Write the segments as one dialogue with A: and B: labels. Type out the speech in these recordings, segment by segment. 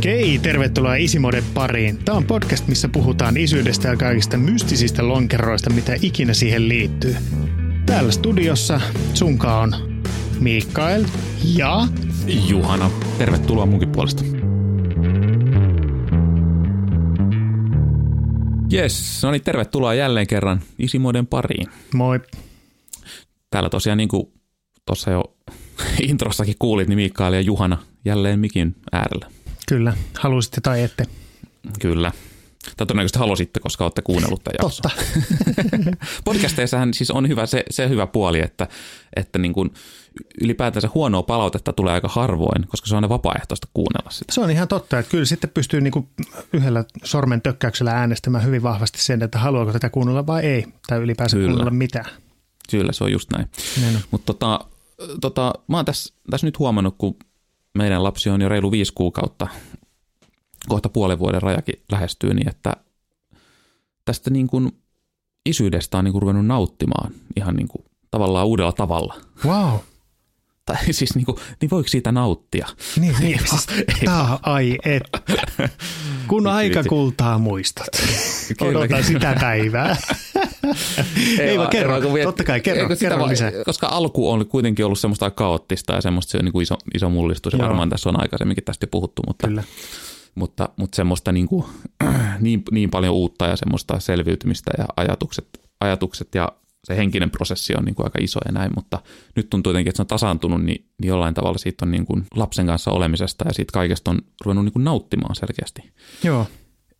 A: Okei, tervetuloa Isimoden pariin. Tämä on podcast, missä puhutaan isyydestä ja kaikista mystisistä lonkeroista, mitä ikinä siihen liittyy. Täällä studiossa sunka on Mikael ja...
B: Juhana, tervetuloa munkin puolesta. Jes, no niin, tervetuloa jälleen kerran Isimoden pariin.
A: Moi.
B: Täällä tosiaan niin kuin tuossa jo introssakin kuulit, niin Mikael ja Juhana jälleen mikin äärellä.
A: Kyllä, halusitte tai ette.
B: Kyllä. Tai todennäköisesti halusitte, koska olette kuunnellut tämän
A: Totta.
B: Podcasteissahan siis on hyvä se, se hyvä puoli, että, että niin kuin ylipäätänsä huonoa palautetta tulee aika harvoin, koska se on aina vapaaehtoista kuunnella sitä.
A: Se on ihan totta, että kyllä sitten pystyy niinku yhdellä sormen tökkäyksellä äänestämään hyvin vahvasti sen, että haluaako tätä kuunnella vai ei, tai ylipäänsä
B: Kyllä.
A: kuunnella mitään.
B: Kyllä, se on just näin.
A: Näin on.
B: Mutta tota, tota, mä oon tässä, tässä nyt huomannut, kun meidän lapsi on jo reilu viisi kuukautta, kohta puolen vuoden rajakin lähestyy, niin että tästä niin kuin isyydestä on niin kuin ruvennut nauttimaan ihan niin kuin tavallaan uudella tavalla.
A: Wow.
B: Tai siis niin, kuin, niin voiko siitä nauttia?
A: Niin, niin. Siis, tää, ai et. Kun aika kultaa muistat. Odotan sitä päivää. Ei vaan kerro,
B: kun viet-
A: totta kai kerro,
B: sitä
A: kerro
B: vaan-
A: lisää.
B: Koska alku on kuitenkin ollut semmoista kaoottista ja semmoista se on niin kuin iso, iso mullistus. Ja
A: Joo.
B: varmaan tässä on aikaisemminkin tästä jo puhuttu, mutta,
A: Kyllä.
B: mutta, mutta semmoista niin, kuin, niin, niin paljon uutta ja semmoista selviytymistä ja ajatukset, ajatukset ja se henkinen prosessi on niin kuin aika iso ja näin, mutta nyt tuntuu jotenkin, että se on tasaantunut, niin, niin jollain tavalla siitä on niin kuin lapsen kanssa olemisesta ja siitä kaikesta on ruvennut niin kuin nauttimaan selkeästi.
A: Joo,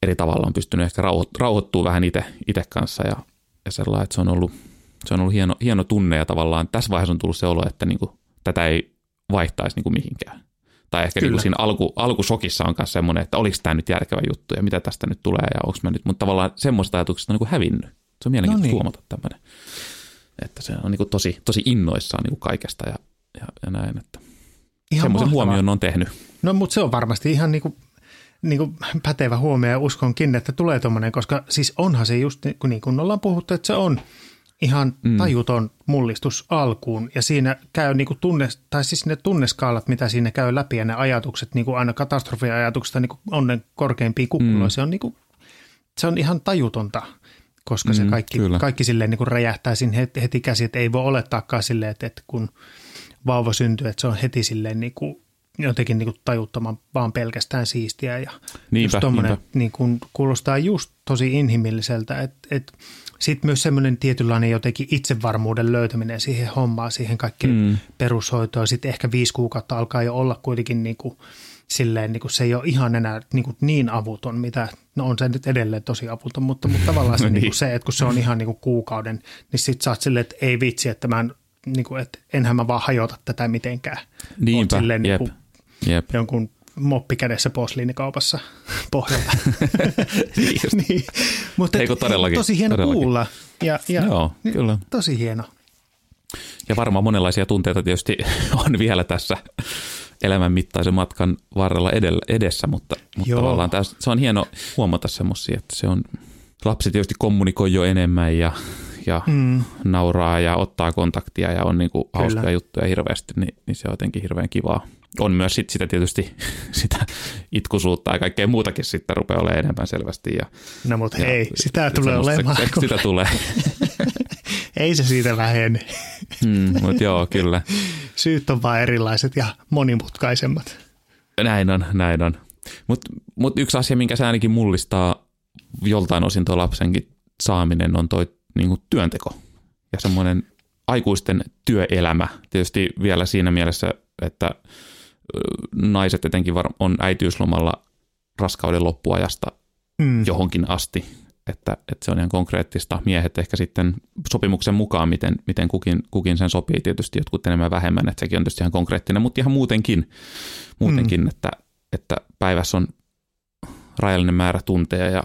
B: Eri tavalla on pystynyt ehkä rauho- rauhoittuu vähän itse itse kanssa ja, ja sellainen, että se on ollut, se on ollut hieno, hieno tunne ja tavallaan tässä vaiheessa on tullut se olo, että niin kuin, tätä ei vaihtaisi niin kuin mihinkään. Tai ehkä niin kuin siinä alku, alkusokissa on myös semmoinen, että oliko tämä nyt järkevä juttu ja mitä tästä nyt tulee ja onko mä nyt, mutta tavallaan semmoista ajatuksista on niin kuin hävinnyt. Se on mielenkiintoista
A: No niin.
B: huomata tämmöinen, että se on niin kuin tosi, tosi innoissaan niin kuin kaikesta ja, ja, ja näin, että
A: ihan
B: semmoisen
A: mahtavaa.
B: huomioon on tehnyt.
A: No mutta se on varmasti ihan niinku, niinku pätevä huomio ja uskonkin, että tulee tuommoinen, koska siis onhan se just niin kuin, niin kuin ollaan puhuttu, että se on ihan mm. tajuton mullistus alkuun ja siinä käy niinku tunne, tai siis ne tunneskaalat, mitä siinä käy läpi ja ne ajatukset, niinku aina katastrofiajatuksesta niinku onnen korkeimpiin kukkuloihin, mm. se on niinku, se on ihan tajutonta, koska se
B: Mm,
A: kaikki,
B: kyllä.
A: kaikki silleen niinku räjähtää siinä heti, heti käsi, että ei voi olettaakaan silleen, että, että kun vauva syntyy, että se on heti silleen niinku, jotenkin niinku tajuttamaan vaan pelkästään siistiä ja
B: Niinpä,
A: just tommonen,
B: niinpä.
A: niin kuin kuulostaa just tosi inhimilliseltä, että et, sitten myös semmoinen tietynlainen jotenkin itsevarmuuden löytäminen siihen hommaan, siihen kaikkeen mm. perushoitoon. Sitten ehkä viisi kuukautta alkaa jo olla kuitenkin niin kuin, silleen, niin kuin se ei ole ihan enää niin, kuin niin avuton, mitä, no on se nyt edelleen tosi avuton, mutta, mutta tavallaan se,
B: No
A: niin.
B: niin.
A: Niin kuin se, että kun se on ihan niin kuin kuukauden, niin sitten sä oot silleen, että ei vitsi, että mä en, niin kuin, että enhän mä vaan hajota tätä mitenkään.
B: Niinpä,
A: silleen niin kuin
B: jep.
A: jonkun moppi kädessä posliinikaupassa pohjalla.
B: Niin.
A: Mutta
B: Ei kun todellakin,
A: tosi hieno
B: todellakin.
A: kuulla. Ja, ja,
B: Joo,
A: niin,
B: kyllä.
A: Tosi hieno.
B: Ja varmaan monenlaisia tunteita tietysti on vielä tässä elämän mittaisen matkan varrella edellä, edessä, mutta, mutta
A: Joo.
B: tavallaan täs, se on hieno huomata semmoisia, että se on, lapsi tietysti kommunikoi jo enemmän ja, ja mm. nauraa ja ottaa kontaktia ja on niin kuin hauskoja juttuja hirveästi, niin, niin se on jotenkin hirveän kivaa. On myös sit sitä tietysti sitä itkusuutta ja kaikkea muutakin sitten rupeaa olemaan enemmän selvästi. Ja,
A: No mutta
B: ja
A: hei, sitä tulee olemaan.
B: se- Sitä tulee,
A: Ei se siitä vähene.
B: mm, mutta joo, kyllä.
A: Syyt on vaan erilaiset ja monimutkaisemmat.
B: Näin on, näin on. Mutta mut yksi asia, minkä se ainakin mullistaa joltain osin tuo lapsenkin saaminen, on toi niinku työnteko ja semmoinen aikuisten työelämä. Tietysti vielä siinä mielessä, että naiset etenkin var- on äitiyslomalla raskauden loppuajasta
A: Mm.
B: johonkin asti, että, että se on ihan konkreettista. Miehet ehkä sitten sopimuksen mukaan, miten, miten kukin, kukin sen sopii, tietysti jotkut enemmän vähemmän, että sekin on tietysti ihan konkreettinen, mutta ihan muutenkin, muutenkin mm. että, että päivässä on rajallinen määrä tunteja ja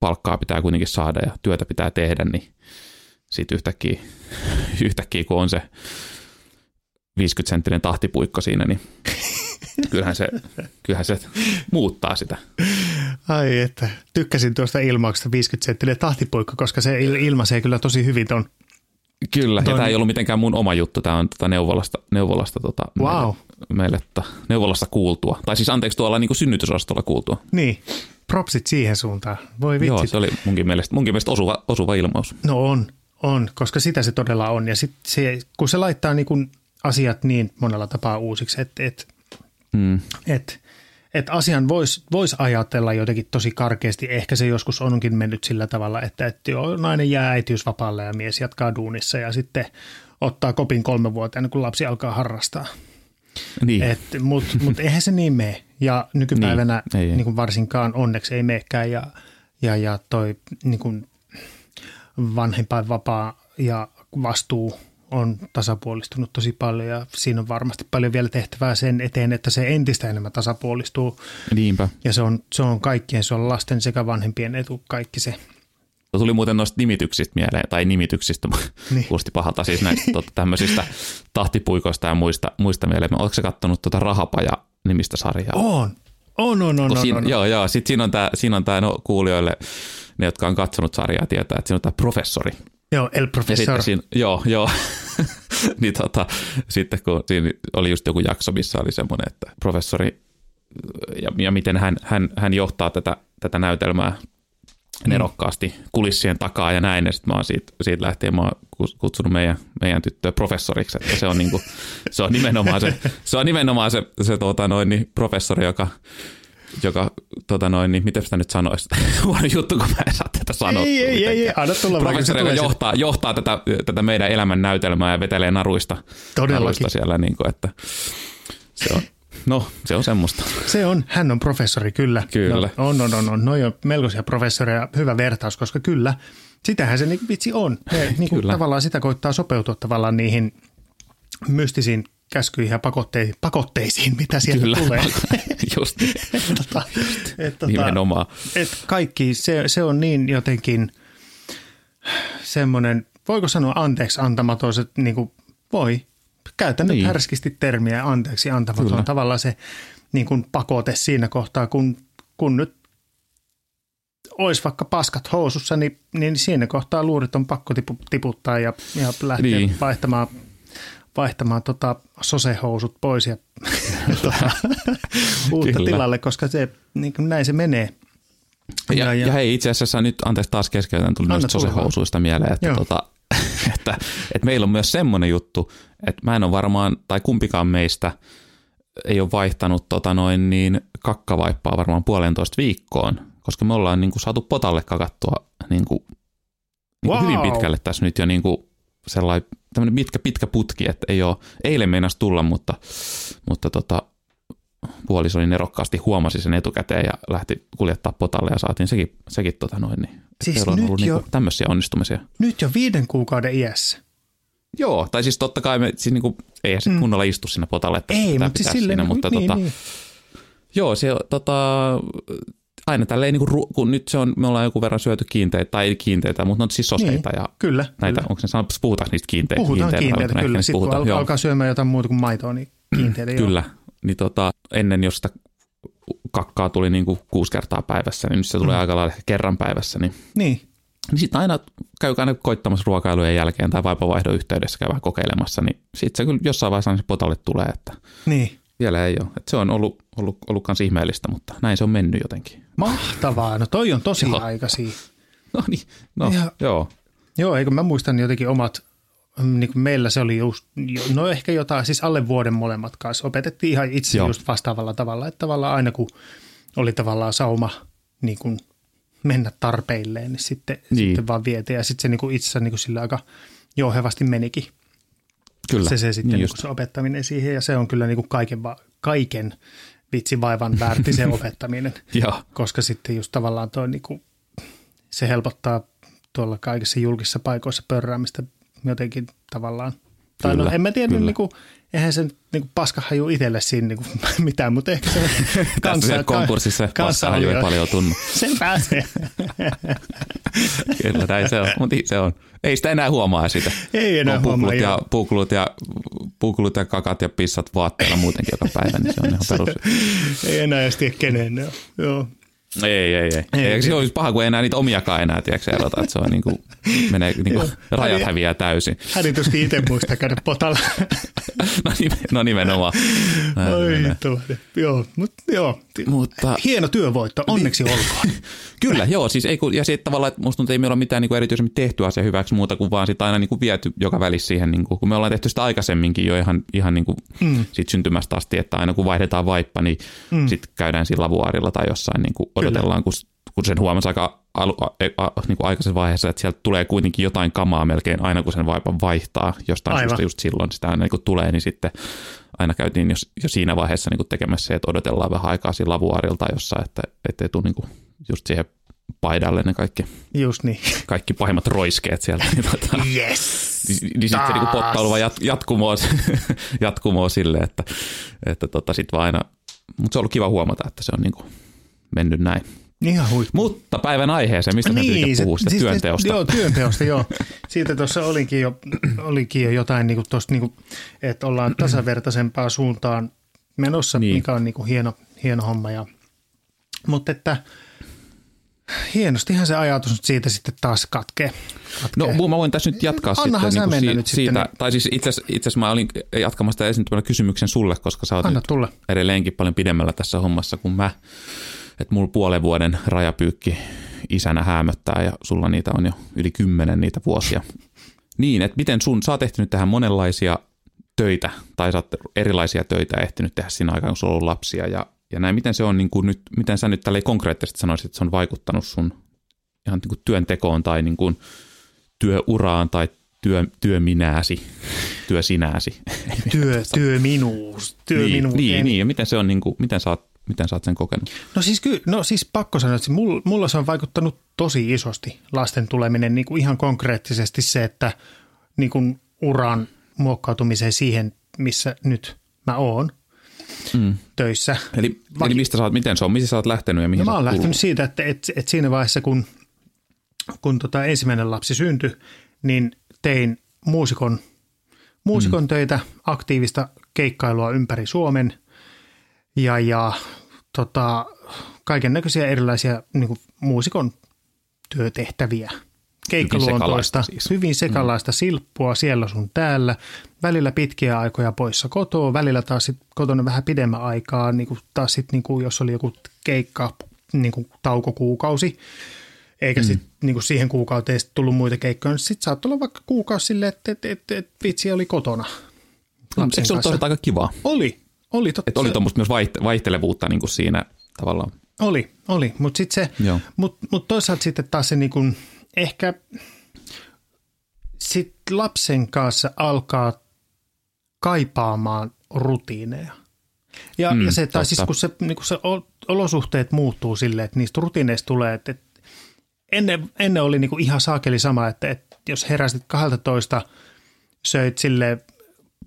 B: palkkaa pitää kuitenkin saada ja työtä pitää tehdä, niin sitten yhtäkkiä, yhtäkkiä kun on se 50-senttinen tahtipuikko siinä, niin kyllähän se, kyllähän se muuttaa sitä.
A: Ai että, tykkäsin tuosta ilmauksesta 50 senttinen tahtipuikko, koska se ilmaisee kyllä tosi hyvin ton.
B: Kyllä, ton... ja tämä ei ollut mitenkään mun oma juttu, tämä on tota neuvolasta, neuvolasta, tota,
A: wow.
B: meille, meille tota, neuvolasta kuultua. Tai siis anteeksi tuolla niin synnytysosastolla kuultua.
A: Niin, propsit siihen suuntaan. Voi vitsi.
B: Joo, se oli munkin mielestä, munkin mielestä osuva, osuva ilmaus.
A: No on, on, koska sitä se todella on. Ja sit se, kun se laittaa niin kun asiat niin monella tapaa uusiksi, että et, mm. et, et asian voisi vois ajatella jotenkin tosi karkeasti. Ehkä se joskus onkin mennyt sillä tavalla, että, että joo, nainen jää äitiysvapaalle ja mies jatkaa duunissa ja sitten ottaa kopin kolme vuotta kun lapsi alkaa harrastaa.
B: Niin.
A: Mutta mut eihän se niin mene. Ja nykypäivänä niin, ei, ei. Niin varsinkaan onneksi ei meekään ja, ja, ja toi niin kuin vanhempainvapaa ja vastuu on tasapuolistunut tosi paljon ja siinä on varmasti paljon vielä tehtävää sen eteen, että se entistä enemmän tasapuolistuu.
B: Niinpä.
A: Ja se on, se on kaikkien, se on lasten sekä vanhempien etu, kaikki se.
B: Tuli muuten noista nimityksistä mieleen, tai nimityksistä, niin. kuulosti pahalta siis näistä tota, tämmöisistä tahtipuikoista ja muista, muista mieleen. Oletko sä kattonut tuota Rahapaja-nimistä sarjaa?
A: On, on, on, on, on,
B: siinä,
A: on.
B: Joo, joo. Sitten siinä on tämä, siinä on tämä no, kuulijoille, ne jotka on katsonut sarjaa, tietää, että siinä on tämä professori.
A: Joo, El Professor.
B: Siinä, joo, joo. niin tota, sitten kun siinä oli just joku jakso, missä oli semmoinen, että professori ja, ja miten hän, hän, hän johtaa tätä, tätä näytelmää nerokkaasti kulissien takaa ja näin. Ja sitten mä oon siitä, siitä lähtien mä oon kutsunut meidän, meidän tyttöä professoriksi, että se on, niinku, se on nimenomaan se, se, on nimenomaan se, se tuota noin, niin professori, joka joka, tota noin, niin miten sitä nyt sanoisi, huono juttu, kun mä en saa tätä sanoa.
A: Ei, ei, ei, ei, anna tulla
B: Professori, joka johtaa, johtaa tätä, tätä meidän elämän näytelmää ja vetelee naruista, naruista siellä, niin kuin, että se on, No, se on semmoista.
A: Se on, hän on professori, kyllä.
B: Kyllä.
A: No, on, on, on, on. Noi on melkoisia professoreja, hyvä vertaus, koska kyllä, sitähän se niin, vitsi on. Ne, niin kuin, tavallaan sitä koittaa sopeutua tavallaan niihin mystisiin käskyihin ja pakotteisiin, pakotteisiin mitä sieltä
B: Kyllä.
A: tulee.
B: Just.
A: tota, et, tota,
B: Nimenomaan.
A: Et kaikki, se, se on niin jotenkin semmoinen, voiko sanoa anteeksi antamaton, se niin kuin, voi, käytän niin. nyt härskisti termiä anteeksi antamaton. Kyllä. Tavallaan se niin kuin pakote siinä kohtaa, kun, kun nyt olisi vaikka paskat housussa, niin, niin siinä kohtaa luurit on pakko tipu, tiputtaa ja, ja lähteä niin. vaihtamaan vaihtamaan tota sosehousut pois ja tota, uutta Kyllä. tilalle, koska se, niin kuin näin se menee.
B: Ja, ja, ja hei, itse asiassa nyt, anteeksi taas keskeytän, tuli noista sosehousuista mieleen, että, tota, että, että meillä on myös semmoinen juttu, että mä en ole varmaan, tai kumpikaan meistä ei ole vaihtanut tota noin niin kakkavaippaa varmaan puolentoista viikkoon, koska me ollaan niin kuin saatu potalle kakattua niin kuin, niin kuin wow. hyvin pitkälle tässä nyt jo niin kuin sellainen tämmöinen pitkä, pitkä putki, että ei ole, eilen meinas tulla, mutta, mutta tota, puoliso niin nerokkaasti huomasi sen etukäteen ja lähti kuljettaa potalle ja saatiin sekin, sekin tota noin, niin
A: siis on ollut
B: jo, niinku tämmöisiä onnistumisia.
A: Nyt jo viiden kuukauden iässä.
B: Joo, tai siis totta kai me siis niinku, ei se mm. kunnolla istu siinä potalle, että
A: ei, mutta siis
B: siinä,
A: niin,
B: mutta
A: niin,
B: tota,
A: niin.
B: joo, se tota, aina tälleen, niin kuin, kun nyt se on, me ollaan joku verran syöty kiinteitä, tai ei kiinteitä, mutta on siis soseita
A: niin,
B: ja
A: kyllä,
B: näitä,
A: kyllä.
B: onko se sanottu, puhutaanko niistä kiinteitä?
A: Puhutaan kiinteitä, kiinteitä kyllä. Sitten puhutaan, kun alkaa syömään jotain muuta kuin maitoa, niin kiinteitä
B: Kyllä, niin tota, ennen jos sitä kakkaa tuli niin kuin kuusi kertaa päivässä, niin nyt se tulee mm. aika lailla kerran päivässä. Niin,
A: niin.
B: niin sitten aina käy aina koittamassa ruokailujen jälkeen tai vaipavaihdon yhteydessä käy vähän kokeilemassa, niin sitten se kyllä jossain vaiheessa se potalle tulee, että
A: niin.
B: vielä ei ole. Että se on ollut, ollut, ollut kans ihmeellistä, mutta näin se on mennyt jotenkin.
A: Mahtavaa, no toi on tosi joo. aikaisia.
B: No niin, no ja, joo.
A: Joo, eikö mä muistan jotenkin omat, mm, niin kuin meillä se oli just, no ehkä jotain, siis alle vuoden molemmat kanssa. Opetettiin ihan itse joo. just vastaavalla tavalla, että tavallaan aina kun oli tavallaan sauma niin kuin mennä tarpeilleen, niin sitten, niin. sitten vaan vietiin ja sitten se niin kuin itse niin kuin sillä aika jouhevasti menikin.
B: Kyllä.
A: Se, se sitten
B: niin
A: niin se opettaminen siihen ja se on kyllä niin kuin kaiken, kaiken vitsi vaivan väärti se opettaminen. Koska sitten just tavallaan toi niinku, se helpottaa tuolla kaikissa julkisissa paikoissa pörräämistä jotenkin tavallaan Tai no
B: Kyllä,
A: en mä tiedä,
B: kyllä.
A: niin kuin, eihän se niin kuin paskahaju itselle siinä niin kuin, mitään, mutta ehkä se
B: siellä konkurssissa paskahaju ei paljon tunnu.
A: Se pääsee.
B: Kyllä, näin se on. Mutta se on. Ei sitä enää huomaa sitä.
A: Ei enää
B: on
A: huomaa,
B: puuklut ja,
A: joo.
B: puuklut, ja, puuklut ja kakat ja pissat vaatteilla muutenkin joka päivä, niin se on ihan perus.
A: ei enää edes tiedä kenen ne on. Joo.
B: Ei, ei, ei. ei. Se olisi paha, kun ei enää niitä omiakaan enää, tiedätkö, erota, että se on niin kuin, menee, niin kuin, rajat häviää täysin.
A: Hänen tuskin itse muistaa käydä potalla.
B: No, nimen, no nimenomaan.
A: Oi. Joo, mutta joo.
B: Mutta
A: Hieno työvoitto, onneksi olkoon.
B: Kyllä, joo, siis ei kun, ja sitten tavallaan, että musta tuntuu, että ei meillä ole mitään niin kuin erityisemmin tehty asia hyväksi muuta kuin vaan sitä aina niin kuin viety joka välissä siihen, niin kuin, kun me ollaan tehty sitä aikaisemminkin jo ihan, ihan niin kuin mm. sit syntymästä asti, että aina kun vaihdetaan vaippa, niin mm. sitten käydään sillä lavuaarilla tai jossain niin kuin odotellaan, kun, kun sen huomasi aika alu, a, a, niin kuin aikaisessa vaiheessa, että sieltä tulee kuitenkin jotain kamaa melkein aina, kun sen vaipan vaihtaa jostain
A: Aivan.
B: syystä just silloin sitä aina niin kuin tulee, niin sitten aina käytiin jo, jo siinä vaiheessa niin kuin tekemässä se, että odotellaan vähän aikaa siinä lavuaarilta jossain, että ettei tule niin kuin just siihen paidalle ne kaikki,
A: Just niin.
B: kaikki pahimmat roiskeet sieltä. Niin, tota,
A: Yes!
B: niin, niin sitten niin pottailu vaan jat, jatkumoa, jatkumoa sille, että, että tota sit vaan aina, mutta se on ollut kiva huomata, että se on niin kuin mennyt näin.
A: Ihan huippu.
B: Mutta päivän aiheeseen, mistä niin, me
A: se-
B: puhuu sitä
A: siis
B: työnteosta.
A: Joo, työnteosta, joo. Siitä tuossa olikin jo, olikin jo jotain, niin kuin tosta, niin kuin, että ollaan tasavertaisempaan suuntaan menossa,
B: Niin.
A: mikä on niin kuin hieno, hieno homma. Ja, mutta että hienostihan se ajatus nyt siitä sitten taas katkee.
B: No
A: katkee.
B: mä voin tässä nyt jatkaa
A: Annahan
B: sitten niin
A: mennä
B: siitä,
A: nyt sitten.
B: siitä, tai siis itse asiassa- mä olin jatkamassa sitä esiintymällä kysymyksen sulle, koska sä oot
A: Anna
B: nyt
A: tulla.
B: edelleenkin paljon pidemmällä tässä hommassa kuin mä. Että mulla puolen vuoden rajapyykki isänä häämöttää ja sulla niitä on jo yli kymmenen niitä vuosia. Niin, että miten sun, sä oot ehtinyt tehdä monenlaisia töitä tai sä oot erilaisia töitä ehtinyt tehdä siinä aikaan, kun sulla on ollut lapsia ja, ja näin. Miten se on niin kuin nyt, miten sä nyt tälleen konkreettisesti sanoisit, että se on vaikuttanut sun ihan niin kuin työntekoon tai niin kuin työuraan tai työ, työminääsi, työsinääsi.
A: Työ, työminuus. Työminu,
B: niin, niin, niin, ja miten se on, niin kuin, miten, sä oot, miten sä oot sen kokenut?
A: No siis, ky, no siis pakko sanoa, että mulla, se on vaikuttanut tosi isosti lasten tuleminen niin kuin ihan konkreettisesti se, että niin kuin uran muokkautumiseen siihen, missä nyt mä oon
B: Mm.
A: töissä.
B: Eli,
A: Vaki-
B: eli mistä sä oot, miten se on, missä sä oot lähtenyt ja mihin
A: No mä oon lähtenyt
B: tullut?
A: siitä, että, että, että siinä vaiheessa, kun, kun tota ensimmäinen lapsi syntyi, niin tein muusikon, muusikon mm. töitä, aktiivista keikkailua ympäri Suomen ja, ja tota, kaiken näköisiä erilaisia niin kuin muusikon työtehtäviä. Keikkaluontoista,
B: sekalaista siis.
A: hyvin sekalaista silppua siellä sun täällä, välillä pitkiä aikoja poissa kotoa, välillä taas sit kotona vähän pidemmän aikaa, niin kuin taas sit, niin kuin jos oli joku keikka, niin kuin taukokuukausi, eikä sitten niin kuin siihen kuukauteen sit tullut muita keikkoja, niin sitten saattoi olla vaikka kuukausi silleen, että et, et, et, vitsi oli kotona. lapsen
B: Eikö se ollut aika kivaa?
A: Oli, oli totta.
B: Että oli
A: se-
B: tuommoista myös vaiht- vaihtelevuutta niin kuin siinä tavallaan.
A: Oli, oli, mutta sitten se, mutta mut toisaalta sitten taas se niinku, ehkä sit lapsen kanssa alkaa kaipaamaan rutiineja. Ja,
B: Mm,
A: ja se, tai
B: totta.
A: siis kun se, niinku se ol- olosuhteet muuttuu silleen, että niistä rutiineista tulee, että, että ennen, ennen oli niinku ihan saakeli sama, että, että jos heräsit 12, söit sille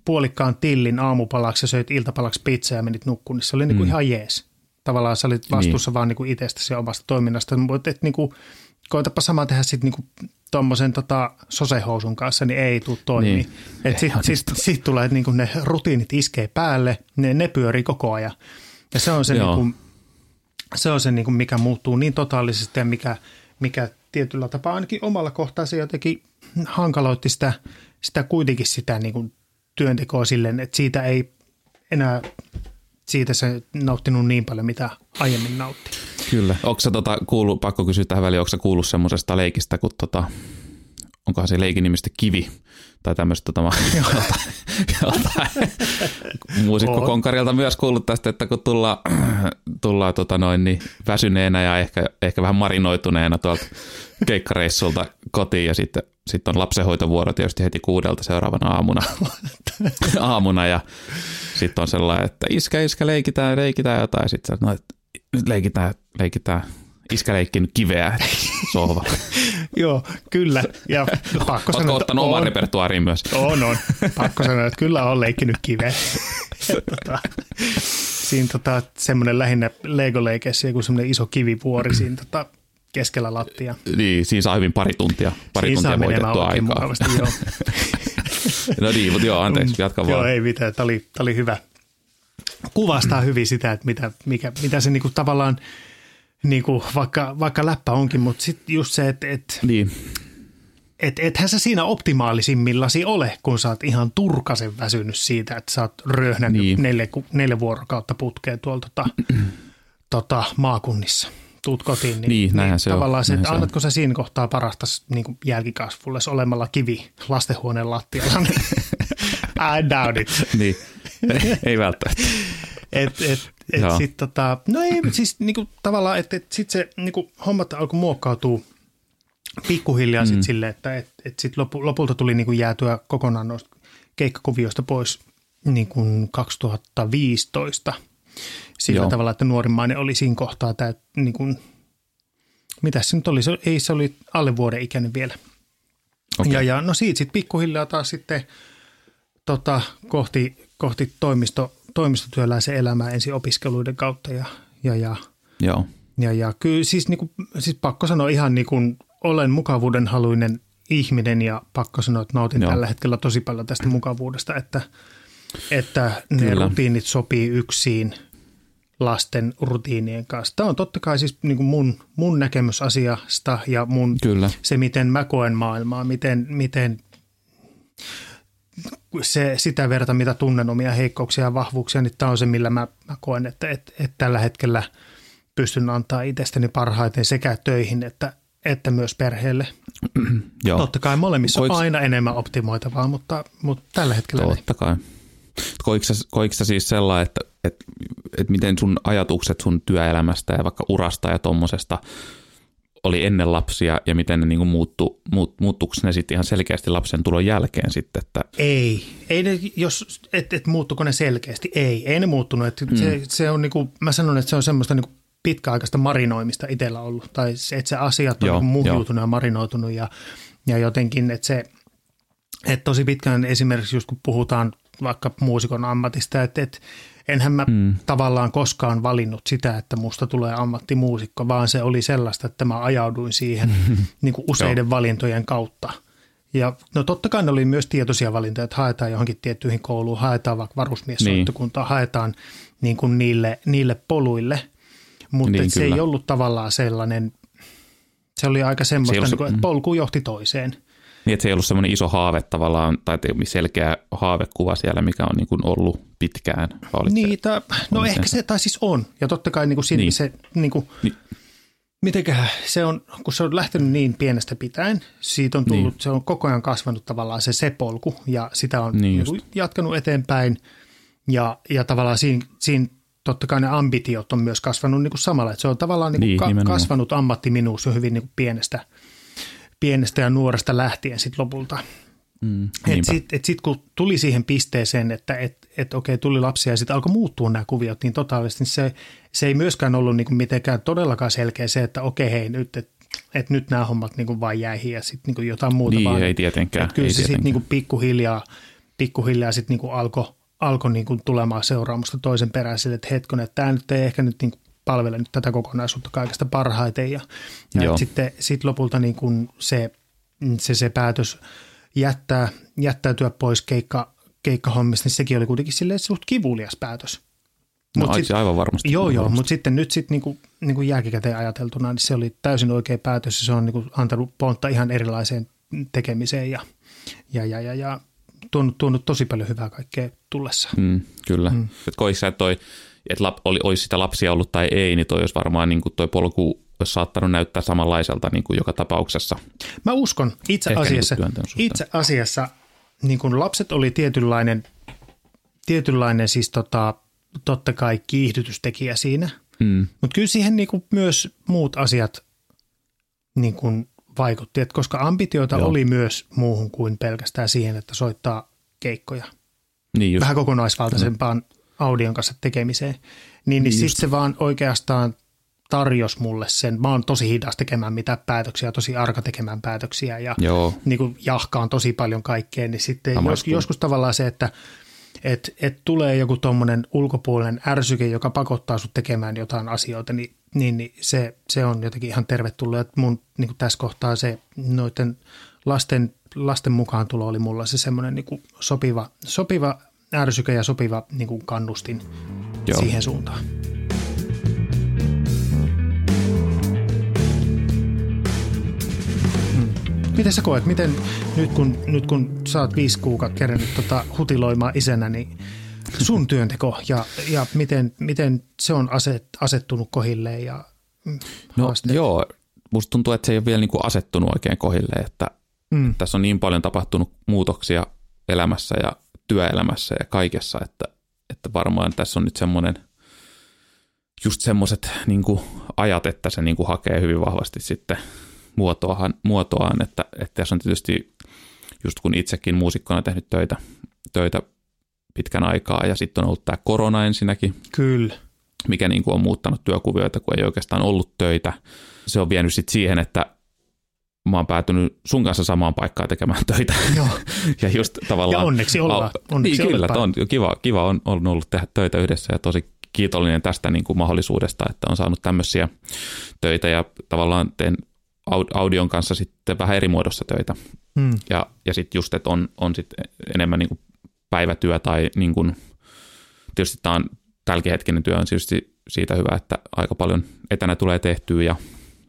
A: puolikkaan tillin aamupalaksi ja söit iltapalaksi pizzaa ja menit nukkuun, niin se oli niinku
B: Mm.
A: ihan jees. Tavallaan sä olit vastuussa niin. vaan niinku itsestäsi ja omasta toiminnasta, mutta et niinku, koetapa sama tehdä sitten niinku tuommoisen tota sosehousun kanssa, niin ei tule toimii.
B: Niin.
A: Niin. Et sit, sit, sit tulee, että niinku ne rutiinit iskee päälle, ne, ne pyörii koko ajan. Ja se on se,
B: Joo.
A: niinku, se, on se niinku, mikä muuttuu niin totaalisesti ja mikä, mikä tietyllä tapaa ainakin omalla kohtaa se jotenkin hankaloitti sitä, sitä kuitenkin sitä niinku työntekoa silleen, että siitä ei enää siitä se nauttinut niin paljon, mitä aiemmin nautti.
B: Kyllä. Onko sä tota, kuullut, pakko kysyä tähän väliin, onko sä kuullut semmoisesta leikistä, kun tota, onkohan se leikin nimistä kivi tai tämmöistä tota, joltain, joltain muusikkokonkarilta myös kuullut tästä, että kun tullaan, tullaan tota noin, niin väsyneenä ja ehkä, ehkä vähän marinoituneena tuolta keikkareissulta kotiin ja sitten sitten on lapsenhoitovuoro tietysti heti kuudelta seuraavana aamuna, aamuna ja sitten on sellainen, että iskä, iskä, leikitään, leikitään jotain. Sitten no, leikitään, leikitään. Iskä leikki nyt kiveä sohvalla.
A: Joo, kyllä. Ja pakko sanoa,
B: ottanut oman repertuaariin myös?
A: On, on. Pakko sanoa, että kyllä on leikkinyt kiveä. tota, siinä tota, semmoinen lähinnä Lego-leikeissä joku semmoinen iso kivipuori siinä tota, keskellä lattia.
B: Niin, siinä saa hyvin pari tuntia, pari
A: Siinä
B: tuntia voitettua aikaa.
A: mukavasti, joo.
B: No niin, mutta joo, anteeksi, jatka
A: Mm. Joo,
B: vaan.
A: ei mitään. Tämä oli, tämä oli hyvä. Kuvastaa hyvin sitä, että mitä, mikä, mitä se niinku tavallaan, niinku, vaikka, vaikka läppä onkin, mutta sitten just se, että et,
B: Niin,
A: et, ethän sä siinä optimaalisimmillasi ole, kun sä oot ihan turkasen väsynyt siitä, että sä oot röhnännyt
B: Niin.
A: niin. neljä, neljä vuorokautta putkeen tuolta tota, tota, maakunnissa. Tuut kotiin, niin,
B: Niin, näinhän se on,
A: tavallaan se, että
B: se on.
A: annatko sä siinä kohtaa parasta niin jälkikasvulle olemalla kivi lastenhuoneen lattialla, niin I doubt it.
B: niin. ei välttämättä.
A: Et, et, et
B: Joo.
A: sit tota, no ei, siis niinku, tavallaan, että et sit se niinku, hommat alkoi muokkautua pikkuhiljaa mm. sit sille, että et, et sit lopu, lopulta tuli niinku jäätyä kokonaan noista keikkakuvioista pois niinku 2015. Sillä
B: Joo.
A: tavalla, että nuorimmainen oli siinä kohtaa tämä, niinku, mitä se nyt oli, se, ei se oli alle vuoden ikäinen vielä.
B: Okei.
A: Ja, ja no siitä sitten pikkuhiljaa taas sitten tota, kohti, kohti toimisto, toimistotyöläisen elämää ensin opiskeluiden kautta ja, ja, ja,
B: Joo,
A: ja, ja kyllä siis, niin kuin, siis pakko sanoa ihan niin kuin olen mukavuuden haluinen ihminen ja pakko sanoa, että nautin
B: Joo.
A: Tällä hetkellä tosi paljon tästä mukavuudesta, että, että ne
B: Kyllä.
A: rutiinit sopii yksin lasten rutiinien kanssa. Tämä on totta kai siis niin kuin mun, mun näkemys asiasta ja mun
B: kyllä.
A: se, miten mä koen maailmaa, miten, miten se, sitä verta, mitä tunnen omia heikkouksia ja vahvuuksia, niin tämä on se, millä mä, mä koen, että, että, että tällä hetkellä pystyn antaa itsestäni parhaiten sekä töihin että, että myös perheelle.
B: Joo,
A: Totta kai molemmissa
B: Koiks-
A: on aina enemmän optimoitavaa, mutta, mutta tällä hetkellä
B: totta kai. Koiko sä, koiko sä siis sellainen, että, että, että miten sun ajatukset sun työelämästä ja vaikka urasta ja tommosesta oli ennen lapsia ja miten ne niin muuttu, muut, muuttuuko ne sitten ihan selkeästi lapsen tulon jälkeen sitten, että
A: Ei, ei ne, jos, et, et muuttuko ne selkeästi, ei, ei ne muuttunut. Et mm. se, se on niinku, mä sanon, että se on semmoista niinku pitkäaikaista marinoimista itsellä ollut, tai se, että se asiat on
B: Joo,
A: niinku
B: joo.
A: muhjuutunut ja marinoitunut ja, ja jotenkin, että se, että tosi pitkään esimerkiksi just kun puhutaan vaikka muusikon ammatista, että, että enhän mä mm. tavallaan koskaan valinnut sitä, että musta tulee ammattimuusikko, vaan se oli sellaista, että mä ajauduin siihen niin kuin useiden valintojen kautta. Ja no totta kai ne oli myös tietoisia valintoja, että haetaan johonkin tiettyihin kouluun, haetaan vaikka varusmiessoittokuntaa, haetaan niin kuin niille, niille poluille, mutta
B: Niin,
A: niin, se
B: kyllä.
A: ei ollut tavallaan sellainen, se oli aika semmoista,
B: se-
A: niin kuin, että polku johti toiseen.
B: Niin, että se ei ollut semmoinen iso haave tavallaan, tai selkeä haavekuva siellä, mikä on niin kuin ollut pitkään. se-
A: Niin, tai, no ehkä
B: se-
A: se, tai siis on. Ja totta kai niin kuin siinä,
B: Niin.
A: se, niin kuin,
B: Niin.
A: mitenköhän, se on, kun se on lähtenyt niin pienestä pitäen, siitä on tullut,
B: Niin.
A: se on koko ajan kasvanut tavallaan se se-polku, ja sitä on
B: Niin
A: niin jatkanut eteenpäin, ja, ja tavallaan siinä, siinä totta kai ne ambitiot on myös kasvanut niin kuin samalla, että se on tavallaan niin kuin
B: Niin,
A: niin, ka-
B: nimenomaan.
A: kasvanut ammattiminuus jo hyvin niin kuin pienestä, pienestä ja nuoresta lähtien sitten lopulta.
B: Mm,
A: Et
B: niinpä.
A: sitten et sit, kun tuli siihen pisteeseen, että et, et okei, tuli lapsia ja sitten alkoi muuttua nämä kuviot niin totaalisesti, niin se, se ei myöskään ollut niinku mitenkään todellakaan selkeä se, että okei hei nyt, että et nyt nämä hommat niinku vain jäihin ja sitten niinku jotain muuta.
B: Niin,
A: vaan,
B: ei tietenkään,
A: Et kyllä
B: ei
A: se sitten niinku pikkuhiljaa, pikkuhiljaa sitten niinku alkoi alko niinku tulemaan seuraamusta toisen perään sille, että hetkonen, että tämä nyt ei ehkä nyt niinku palvele nyt tätä kokonaisuutta kaikesta parhaiten. Ja, ja sitten sit lopulta niinku se, se, se päätös jättää, jättäytyä pois keikka, keikkahommista, niin sekin oli kuitenkin silleen suht kivulias päätös.
B: No,
A: Mut
B: sit,
A: sit-
B: aivan varmasti.
A: Joo, joo, mutta sitten nyt sitten niinku, niinku jälkikäteen ajateltuna, niin se oli täysin oikea päätös ja se on niinku antanut pontta ihan erilaiseen tekemiseen ja, ja, ja, ja, ja tuonut, tuonut tosi paljon hyvää kaikkea tullessa.
B: Mm, kyllä. Mm. Et koiko sä, että toi, että lap, oli, olisi sitä lapsia ollut tai ei, niin toi olisi varmaan niin kuin toi polku olisi saattanut näyttää samanlaiselta niin kuin joka tapauksessa.
A: Mä uskon itse
B: Ehkä
A: asiassa,
B: niinku työnteon suhteen.
A: itse asiassa niin kun lapset oli tietynlainen, tietynlainen siis tota, totta kai kiihdytystekijä siinä,
B: Mm.
A: mutta kyllä siihen niin kuin myös muut asiat niin kuin vaikutti, että koska ambitioita
B: Joo.
A: Oli myös muuhun kuin pelkästään siihen, että soittaa keikkoja.
B: Niin just.
A: Vähän kokonaisvaltaisempaan audion kanssa tekemiseen, niin, niin,
B: Niin
A: sitten se vaan oikeastaan tarjosi mulle sen. Mä oon tosi hidas tekemään mitä päätöksiä, tosi arka tekemään päätöksiä ja
B: Joo.
A: niin kuin jahkaan tosi paljon kaikkea, niin sitten jos, joskus tavallaan se, että et, et tulee joku tuommoinen ulkopuolinen ärsyke, joka pakottaa sut tekemään jotain asioita, niin, niin, niin se, se on jotenkin ihan tervetullut. Et mun niin kuin tässä kohtaa se noiden lasten, lasten mukaan tulo oli mulla se semmoinen niin sopiva, sopiva ärsyke ja sopiva niin kuin kannustin Joo. siihen suuntaan. Miten sä koet, miten nyt kun, nyt kun sä oot viisi kuukautta kerännyt tota hutiloimaan isänä, niin sun työnteko ja, ja miten, miten se on aset, asettunut kohilleen ja
B: No joo, musta tuntuu, että se ei ole vielä niin kuin asettunut oikein kohilleen, että mm. tässä on niin paljon tapahtunut muutoksia elämässä ja työelämässä ja kaikessa, että, että varmaan tässä on nyt semmoinen just semmoiset niin ajat, että se niin kuin hakee hyvin vahvasti sitten – muotoaan, muotoaan että, että tässä on tietysti just kun itsekin muusikkona tehnyt töitä, töitä pitkän aikaa ja sitten on ollut tämä korona ensinnäkin.
A: Kyllä.
B: Mikä niin kuin on muuttanut työkuvioita, kun ei oikeastaan ollut töitä. Se on vienyt sitten siihen, että mä oon päätynyt sun kanssa samaan paikkaan tekemään töitä.
A: Joo.
B: ja just tavallaan...
A: Ja onneksi ollaan. Onneksi
B: niin, kyllä, on, kiva, kiva on, on ollut tehdä töitä yhdessä ja tosi kiitollinen tästä niin kuin mahdollisuudesta, että on saanut tämmöisiä töitä ja tavallaan teen audion kanssa sitten vähän eri muodossa töitä. Mm. Ja, ja sitten just, että on, on sitten enemmän niin kuin päivätyö tai niin kuin, tietysti tämä on tälläkin työ on tietysti siitä hyvä, että aika paljon etänä tulee tehtyä ja,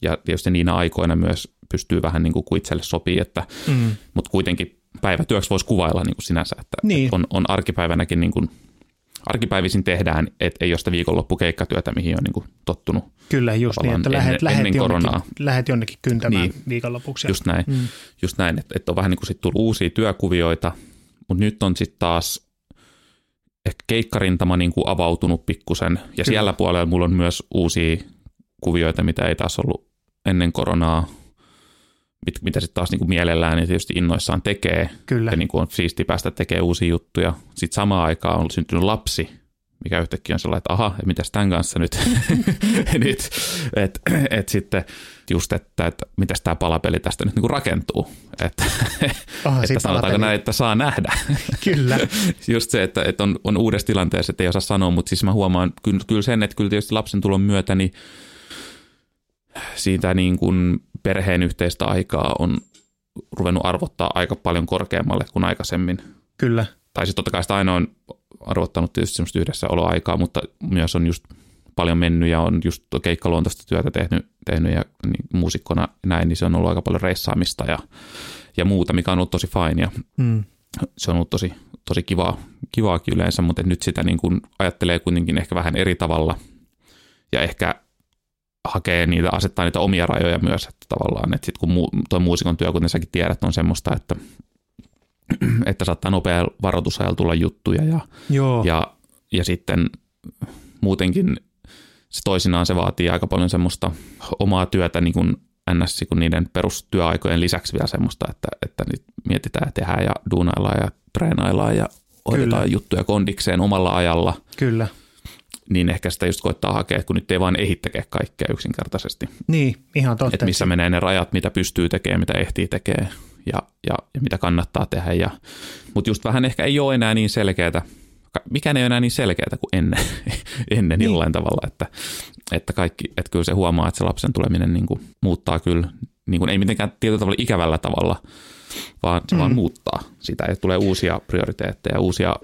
B: ja tietysti niinä aikoina myös pystyy vähän niin kuin, kuin itselle sopii, että, mm. mutta kuitenkin päivätyöksi voisi kuvailla niin kuin sinänsä, että, niin. että on, on arkipäivänäkin niin kuin arkipäivisin tehdään, että ei ole sitä viikonloppukeikkatyötä, mihin on niin kuin tottunut.
A: Kyllä, just niin, että lähet, ennen, lähet, ennen jonnekin, koronaa. lähet jonnekin kyntämään niin, viikonlopuksi.
B: Just näin, mm. just näin että, että on vähän niin kuin sit tullut uusia työkuvioita, mutta nyt on sitten taas ehkä keikkarintama niin kuin avautunut pikkusen, ja Kyllä. siellä puolella mulla on myös uusia kuvioita, mitä ei taas ollut ennen koronaa, mit, mitä sitten taas niinku mielellään niin tietysti innoissaan tekee.
A: Kyllä.
B: Ja niinku on siisti päästä tekemään uusia juttuja. Sitten samaan aikaan on syntynyt lapsi, mikä yhtäkkiä on sellainen, että aha, ja mitäs tämän kanssa nyt, nyt että et sitten just, että, että mitäs tämä palapeli tästä nyt niinku rakentuu, että, oh, että sanotaanko näin, että saa nähdä.
A: Kyllä.
B: just se, että, että on, on uudessa tilanteessa, että ei osaa sanoa, mutta siis mä huomaan kyllä, kyllä sen, että kyllä tietysti lapsen tulon myötä, niin siitä niin kuin perheen yhteistä aikaa on ruvennut arvottaa aika paljon korkeammalle kuin aikaisemmin.
A: Kyllä.
B: Tai sitten totta kai sitä aina on arvottanut tietysti semmoista yhdessä oloaikaa, mutta myös on just paljon mennyt ja on just keikkaluontoista työtä tehnyt, tehnyt ja niin, muusikkona näin, niin se on ollut aika paljon reissaamista ja, ja muuta, mikä on ollut tosi fine ja mm. se on ollut tosi, tosi kivaa, kivaakin yleensä, mutta nyt sitä niin kuin ajattelee kuitenkin ehkä vähän eri tavalla ja ehkä hakee niitä, asettaa niitä omia rajoja myös, että tavallaan, että sitten kun mu, tuo muusikon työ, kuten säkin tiedät, on semmoista, että, että saattaa nopea varoitusajalla tulla juttuja ja,
A: Joo.
B: ja, ja sitten muutenkin se toisinaan se vaatii aika paljon semmoista omaa työtä niin kuin NS kun niiden perustyöaikojen lisäksi vielä semmoista, että, että nyt mietitään ja tehdään ja duunaillaan ja treenaillaan ja hoidetaan Kyllä. juttuja kondikseen omalla ajalla.
A: Kyllä
B: niin ehkä sitä just koittaa hakea, kun nyt ei vaan ehdi kaikkea yksinkertaisesti.
A: Niin, ihan totta.
B: Että missä menee ne rajat, mitä pystyy tekemään, mitä ehtii tekemään ja, ja, ja mitä kannattaa tehdä. Ja, mutta just vähän ehkä ei ole enää niin selkeää, mikään ei ole enää niin selkeää kuin ennen, ennen niin. jollain tavalla, että, että kaikki, että kyllä se huomaa, että se lapsen tuleminen niin kuin muuttaa kyllä, niin kuin ei mitenkään tietyllä tavalla ikävällä tavalla, vaan se mm. vaan muuttaa sitä, että tulee uusia prioriteetteja, uusia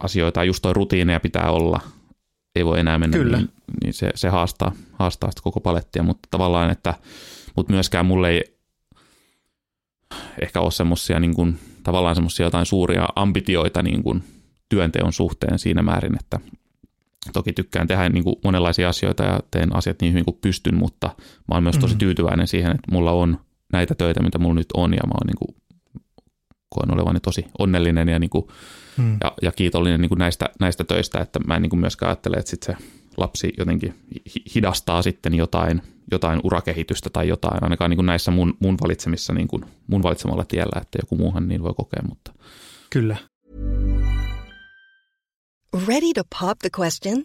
B: asioita, just toi rutiineja pitää olla, ei voi enää mennä, Kyllä. Niin, niin se, se haastaa, haastaa sitä koko palettia, mutta tavallaan, että mutta myöskään mulle ei ehkä ole semmoisia niin kuin, tavallaan semmoisia jotain suuria ambitioita niin kuin työnteon suhteen siinä määrin, että toki tykkään tehdä niin kuin monenlaisia asioita ja teen asiat niin hyvin kuin pystyn, mutta mä oon myös tosi mm. tyytyväinen siihen, että mulla on näitä töitä, mitä mulla nyt on ja mä oon niin kuin, koen olevani tosi onnellinen ja niin kuin hmm. ja, ja kiitollinen niin kuin näistä, näistä töistä, että mä en niin kuin myöskään ajattele, että sit se lapsi jotenkin hidastaa sitten jotain, jotain urakehitystä tai jotain, ainakaan niin kuin näissä mun, mun valitsemissa, niin kuin mun valitsemalla tiellä, että joku muuhan niin voi kokea, mutta.
A: Kyllä.
C: Ready to pop the question?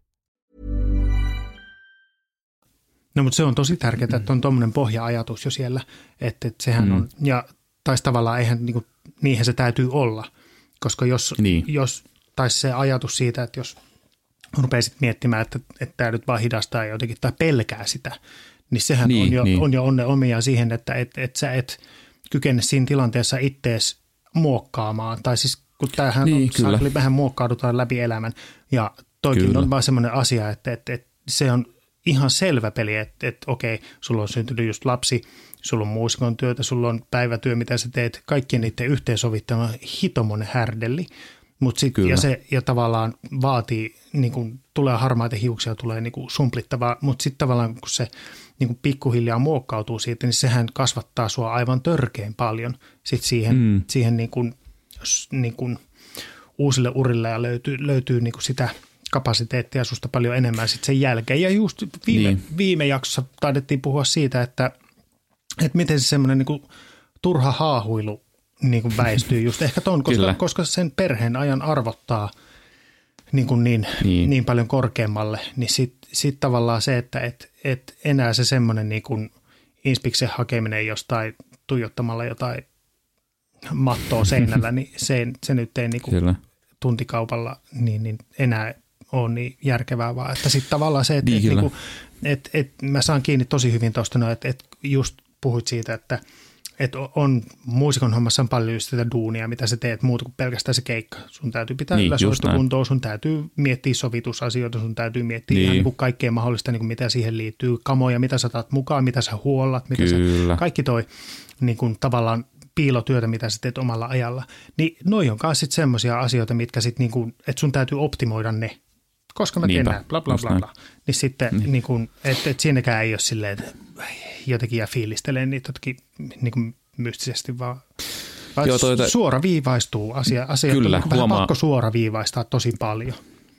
A: No mutta se on tosi tärkeää, että on tuommoinen pohja-ajatus jo siellä, että, että sehän mm. on, ja taisi tavallaan eihän, niin kuin, niinhän se täytyy olla, koska jos,
B: Niin.
A: jos taisi se ajatus siitä, että jos rupeisit miettimään, että, että tämä nyt vaan hidastaa jotenkin tai pelkää sitä, niin sehän
B: Niin,
A: on jo,
B: niin.
A: on jo onne omia siihen, että et, et sä et kykene siinä tilanteessa ittees muokkaamaan. Tai siis kun tämähän
B: Niin,
A: on,
B: kyllä.
A: saakeli vähän muokkaudutaan läpi elämän. Ja toikin
B: Kyllä.
A: on vaan semmoinen asia, että, että, että se on ihan selvä peli, että, että okei, sulla on syntynyt just lapsi, sulla on muusikon työtä, sulla on päivätyö, mitä sä teet, kaikkien niiden yhteensovittama hitomonen härdelli. Mut sit,
B: Kyllä.
A: ja se ja tavallaan vaatii, niin kun tulee harmaita hiuksia, tulee niin sumplittavaa, mutta sitten tavallaan kun se niin kuin pikkuhiljaa muokkautuu siitä, niin sehän kasvattaa sua aivan törkeen paljon sit siihen, mm. siihen niin kuin, s- niin kuin uusille urille ja löytyy, löytyy niin kuin sitä kapasiteettia susta paljon enemmän sitten sen jälkeen. Ja just viime,
B: Niin.
A: viime jaksossa taidettiin puhua siitä, että, että miten se semmoinen niin turha haahuilu niin kuin väistyy just ehkä ton, koska,
B: Kyllä.
A: koska sen perheen ajan arvottaa niin, kuin niin,
B: Niin.
A: niin. paljon korkeammalle, niin sitten sit tavallaan se, että et, et enää se semmoinen niin kuin inspiksen hakeminen jostain tuijottamalla jotain mattoa seinällä, niin se, se nyt ei niin kuin tuntikaupalla niin, niin enää ole niin järkevää, vaan että sitten tavallaan se, että
B: Niin,
A: et, niinku, et, et, mä saan kiinni tosi hyvin tuosta, no, että et just puhuit siitä, että et on muusikon hommassa on paljon just sitä duunia, mitä sä teet muuta kuin pelkästään se keikka. Sun täytyy pitää
B: Niin,
A: yllä soittokuntoa, sun täytyy miettiä sovitusasioita, sun täytyy miettiä
B: Niin.
A: ihan niin kuin kaikkea mahdollista, niin kuin mitä siihen liittyy, kamoja, mitä sä otat mukaan, mitä sä huollat, mitä
B: Kyllä.
A: sä, kaikki toi niin kuin tavallaan piilotyötä, mitä sä teet omalla ajalla. Niin noi on myös sitten semmoisia asioita, mitkä sitten niin kuin, että sun täytyy optimoida ne. Koska mä teen näin, bla bla bla bla. Niin sitten niin. Niin kuin, että et siinäkään ei ole silleen, että jotenkin jää fiilistelee niitä jotenkin niin kuin mystisesti, vaan, vaan
B: Joo, toi-
A: suora viivaistuu asia. Asiat
B: Kyllä,
A: on
B: huomaa-
A: pakko suora viivaistaa tosi paljon.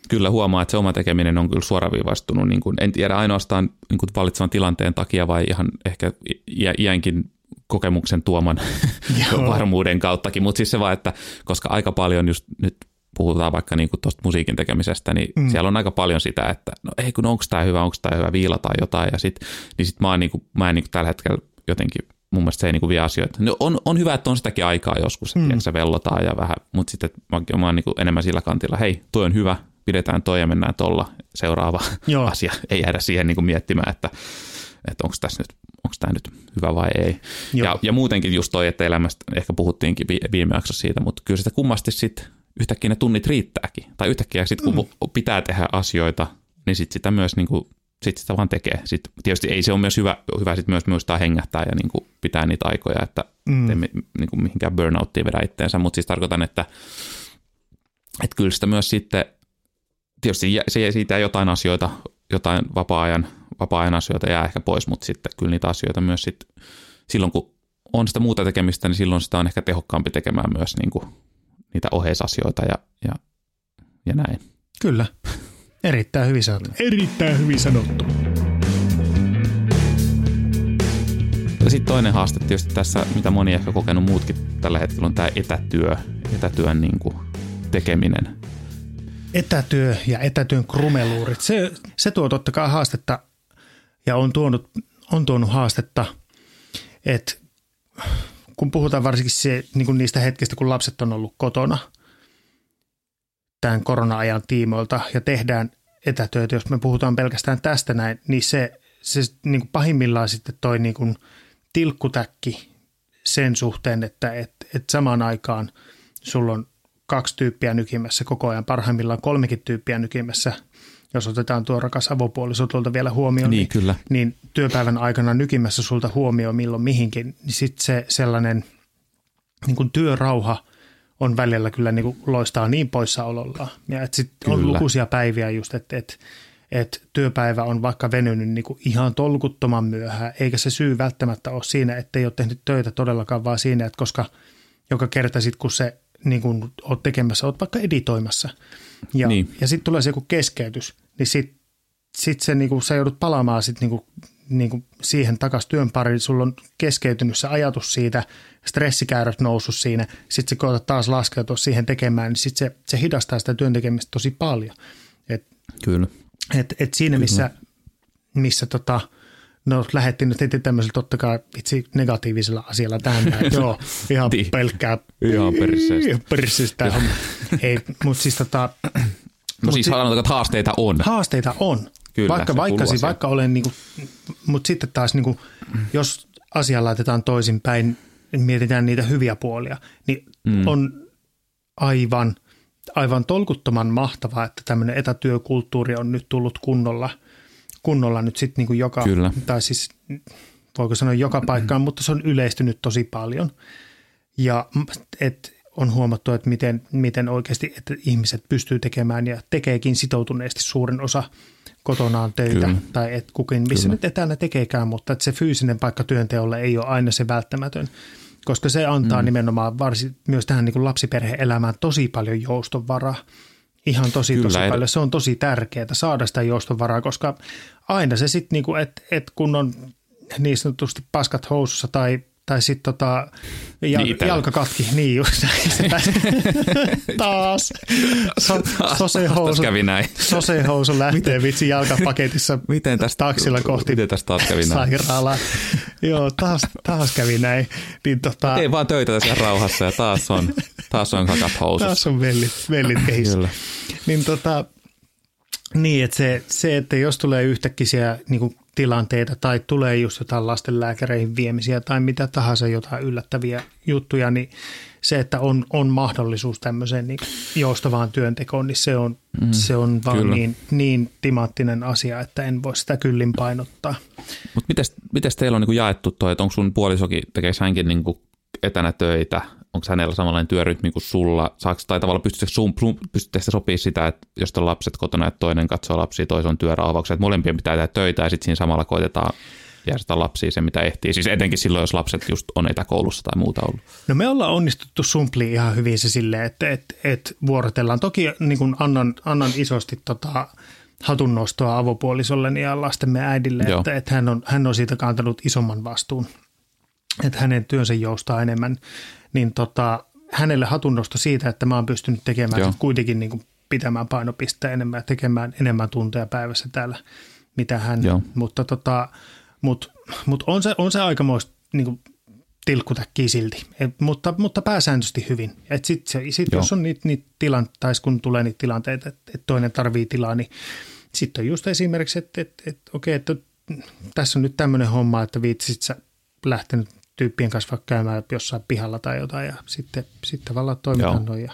B: Kyllä huomaa, että se oma tekeminen on kyllä suoraviivaistunut. Niin kuin, en tiedä ainoastaan niin kuin vallitsevan tilanteen takia vai ihan ehkä iä, iänkin kokemuksen tuoman varmuuden kauttakin, mutta siis se vaan, että koska aika paljon just nyt puhutaan vaikka niin tuosta musiikin tekemisestä, niin mm. siellä on aika paljon sitä, että no ei kun onko tämä hyvä, onko tämä hyvä, viilataan jotain ja sit, niin sit mä, oon niin kuin, mä en niin kuin tällä hetkellä jotenkin, mun mielestä se ei niin kuin vie asioita. No on, on hyvä, että on sitäkin aikaa joskus, että mm. se vellotaan ja vähän, mutta sitten mä, mä oon niin kuin enemmän sillä kantilla, hei, toi on hyvä, pidetään toi ja mennään tuolla seuraava
A: Joo.
B: asia. Ei jäädä siihen niin kuin miettimään, että, että onko tässä nyt, onko tämä nyt hyvä vai ei.
A: Joo.
B: Ja, ja muutenkin just toi, että elämästä ehkä puhuttiinkin vi- viime jaksossa siitä, mutta kyllä sitä kummasti sitten yhtäkkiä ne tunnit riittääkin. Tai yhtäkkiä sitten kun mm. pitää tehdä asioita, niin sitten sitä myös niin kuin, sit sitä vaan tekee. Sitten tietysti ei se ole myös hyvä, hyvä sit myös muistaa hengähtää ja niin kuin pitää niitä aikoja, että mm. ei niin kuin mihinkään burnouttiin vedä itteensä, mutta siis tarkoitan, että, että kyllä sitä myös sitten, tietysti se siitä jotain asioita, jotain vapaa-ajan, vapaa-ajan asioita jää ehkä pois, mutta sitten kyllä niitä asioita myös sitten, silloin kun on sitä muuta tekemistä, niin silloin sitä on ehkä tehokkaampi tekemään myös niin kuin niitä oheisasioita ja, ja, ja näin.
A: Kyllä. Erittäin hyvin sanottu. Erittäin hyvin sanottu.
B: Ja sitten toinen haaste tietysti tässä, mitä moni ehkä kokenut muutkin tällä hetkellä, on tämä etätyö, etätyön niin kuin tekeminen.
A: Etätyö ja etätyön krumeluurit, se, se tuo totta kai haastetta ja on tuonut, on tuonut haastetta, että kun puhutaan varsinkin se, niin kuin niistä hetkistä, kun lapset on ollut kotona tämän korona-ajan tiimoilta ja tehdään etätöitä, jos me puhutaan pelkästään tästä näin, niin se, se niin kuin pahimmillaan sitten toi niin kuin tilkkutäkki sen suhteen, että et, et samaan aikaan sulla on kaksi tyyppiä nykimässä koko ajan, parhaimmillaan kolmekin tyyppiä nykimässä, jos otetaan tuo rakas avopuoliso tuolta vielä huomioon,
B: Niin, kyllä.
A: niin työpäivän aikana nykimässä sulta huomioon milloin mihinkin, niin sitten se sellainen niin kuin työrauha on välillä kyllä niin kuin loistaa niin poissaolollaan. Ja että sitten on lukuisia päiviä just, että, että, että työpäivä on vaikka venynyt niin kuin ihan tolkuttoman myöhään, eikä se syy välttämättä ole siinä, että ei ole tehnyt töitä todellakaan, vaan siinä, että koska joka kerta sitten kun se niin kuin oot tekemässä, oot vaikka editoimassa ja,
B: Niin.
A: niin. ja sitten tulee se joku keskeytys, niin sitten sit se niinku, sä joudut palaamaan sit niinku, niinku siihen takaisin työn pariin. Sulla on keskeytynyt se ajatus siitä, stressikäyrät noussut siinä. Sitten se koetat taas laskeutua siihen tekemään, niin sitten se, se hidastaa sitä työn tekemistä tosi paljon. Et,
B: Kyllä.
A: et, et siinä missä, missä tota, no lähdettiin nyt heti tämmöisellä totta kai itse negatiivisella asialla tähän, että joo, ihan
B: Niin.
A: pelkkää
B: Ihan perseestä.
A: Ihan perseestä. homma. Ei, mutta siis tota,
B: No siis
A: si-
B: sanotaan, että haasteita on.
A: haasteita on.
B: Kyllä,
A: vaikka, vaikka, siis, vaikka olen, niinku, mutta sitten taas, niinku, jos asia laitetaan toisinpäin, mietitään niitä hyviä puolia, niin mm. on aivan, aivan tolkuttoman mahtavaa, että tämmöinen etätyökulttuuri on nyt tullut kunnolla, kunnolla nyt sitten niinku joka,
B: Kyllä.
A: tai siis voiko sanoa joka paikkaan, mutta se on yleistynyt tosi paljon. Ja et on huomattu, että miten, miten oikeasti että ihmiset pystyy tekemään ja tekeekin sitoutuneesti suurin osa kotonaan töitä.
B: Kyllä.
A: Tai et kukin, missä
B: Kyllä.
A: nyt etänä tekeekään, mutta että se fyysinen paikka työnteolle ei ole aina se välttämätön. Koska se antaa mm. nimenomaan varsin, myös tähän niin kuin lapsiperhe-elämään tosi paljon joustonvaraa. Ihan tosi
B: Kyllä,
A: tosi
B: ed-
A: paljon. Se on tosi tärkeää saada sitä joustovaraa, koska aina se sitten, niinku, että et kun on niin sanotusti paskat housussa tai, tai sitten tota, jal,
B: Niin, itsellä.
A: jalka katki, niin just taas. So, sosehousu,
B: kävi näin.
A: sosehousu lähtee vitsi jalkapaketissa
B: Miten tästä,
A: taksilla kohti
B: Miten tästä taas kävi näin?
A: sairaalaa. Joo, taas, taas kävi näin. Niin tota,
B: Tee vaan töitä tässä rauhassa ja taas on, taas on kakat housussa.
A: taas on vellit, vellit kehissä.
B: Kyllä.
A: Niin tota, niin, että se, se, että jos tulee yhtäkkiä niin tilanteita tai tulee just jotain lastenlääkäreihin viemisiä tai mitä tahansa jotain yllättäviä juttuja, niin se, että on, on mahdollisuus tämmöiseen niin joustavaan työntekoon, niin se on, mm, se on vaan
B: kyllä.
A: niin, niin timanttinen asia, että en voi sitä kyllin painottaa.
B: Mutta mites teillä on niinku jaettu toi, että onko sun puolisokin, tekeekö hänkin niinku etänä töitä? Onko hänellä samanlainen työrytmi kuin sulla? Saaks, tai tavallaan pystyttekö, sun, sun, pystyttekö sopii sitä, että jos on lapset kotona, että toinen katsoo lapsia, toisen on työrauhauksia, että molempien pitää tehdä töitä ja sitten siinä samalla koitetaan järjestää lapsia se, mitä ehtii. Siis etenkin silloin, jos lapset just on etäkoulussa tai muuta ollut.
A: No me ollaan onnistuttu sumpli ihan hyvin se silleen, että et, et vuorotellaan. Toki niin kun annan, annan isosti tota, hatunnostoa avopuolisolleni ja lastemme äidille,
B: Joo.
A: että, että hän, on, hän on siitä kantanut isomman vastuun, että hänen työnsä joustaa enemmän. Niin tota, hänelle hatunnosto siitä, että mä oon pystynyt tekemään
B: Joo.
A: kuitenkin niin kuin pitämään painopisteen enemmän ja tekemään enemmän tunteja päivässä täällä, mitä hän.
B: Joo.
A: Mutta tota, mut, mut on, se, on se aikamoista niin kuin tilkkutäkkiä silti, Et, mutta, mutta pääsääntöisesti hyvin. Et sit se, sit
B: Joo.
A: jos on niitä niit tilan, tai kun tulee niitä tilanteita, että et toinen tarvii tilaa, niin sitten on just esimerkiksi, että et, et, okei, että tässä on nyt tämmöinen homma, että viittisit sä lähtenyt tyyppien kanssa vaikka käymään jossain pihalla tai jotain ja sitten, sitten tavallaan toimitaan noin ja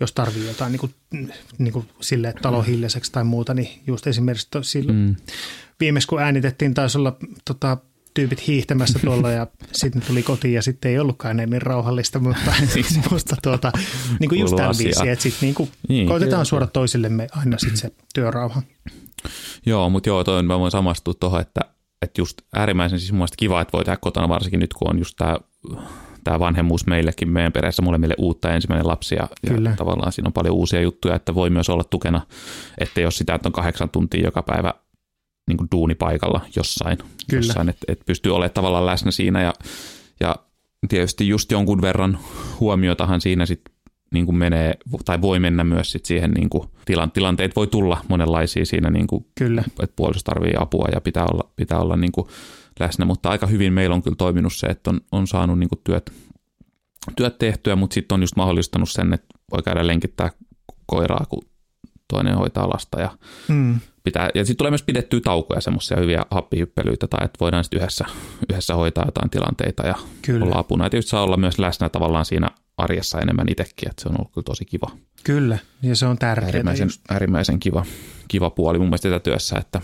A: jos tarvii jotain niin kuin, niin kuin sille, että talo hiljaiseksi tai muuta, niin just esimerkiksi to, silloin, mm. viimeksi kun äänitettiin, taisi olla tota, tyypit hiihtämässä tuolla ja sitten tuli kotiin ja sitten ei ollutkaan niin rauhallista, mutta, mutta tuota, niin kuin just tämän viisi, että sitten niin kuin
B: Niin,
A: koitetaan suoda toisillemme aina sitten se työrauha.
B: Joo, mutta joo, toi, on- mä voin samastua tuohon, että, että just äärimmäisen siis mun kiva, että voi tehdä kotona varsinkin nyt, kun on just tämä tämä vanhemmuus meillekin, meidän perheessä molemmille uutta ensimmäinen lapsi ja, ja tavallaan siinä on paljon uusia juttuja, että voi myös olla tukena, että jos sitä, että on kahdeksan tuntia joka päivä niin kuin duunipaikalla jossain,
A: Kyllä.
B: jossain että, että pystyy olemaan tavallaan läsnä siinä ja, ja tietysti just jonkun verran huomiotahan siinä sitten niin kuin menee, tai voi mennä myös sit siihen niin kuin tilan, tilanteet voi tulla monenlaisia siinä, niin kuin,
A: Kyllä.
B: että puoliso tarvii apua ja pitää olla, pitää olla niin kuin läsnä, mutta aika hyvin meillä on kyllä toiminut se, että on, on saanut niin kuin työt, työt tehtyä, mutta sitten on just mahdollistanut sen, että voi käydä lenkittää koiraa, kun toinen hoitaa lasta ja
A: Mm.
B: pitää, ja sitten tulee myös pidettyä taukoja, semmoisia hyviä happihyppelyitä, tai että voidaan sitten yhdessä, yhdessä hoitaa jotain tilanteita ja
A: Kyllä.
B: olla apuna. Ja tietysti saa olla myös läsnä tavallaan siinä arjessa enemmän itsekin, että se on ollut kyllä tosi kiva.
A: Kyllä, ja se on tärkeää.
B: Äärimmäisen,
A: just.
B: äärimmäisen kiva, kiva puoli mun mielestä etätyössä, että,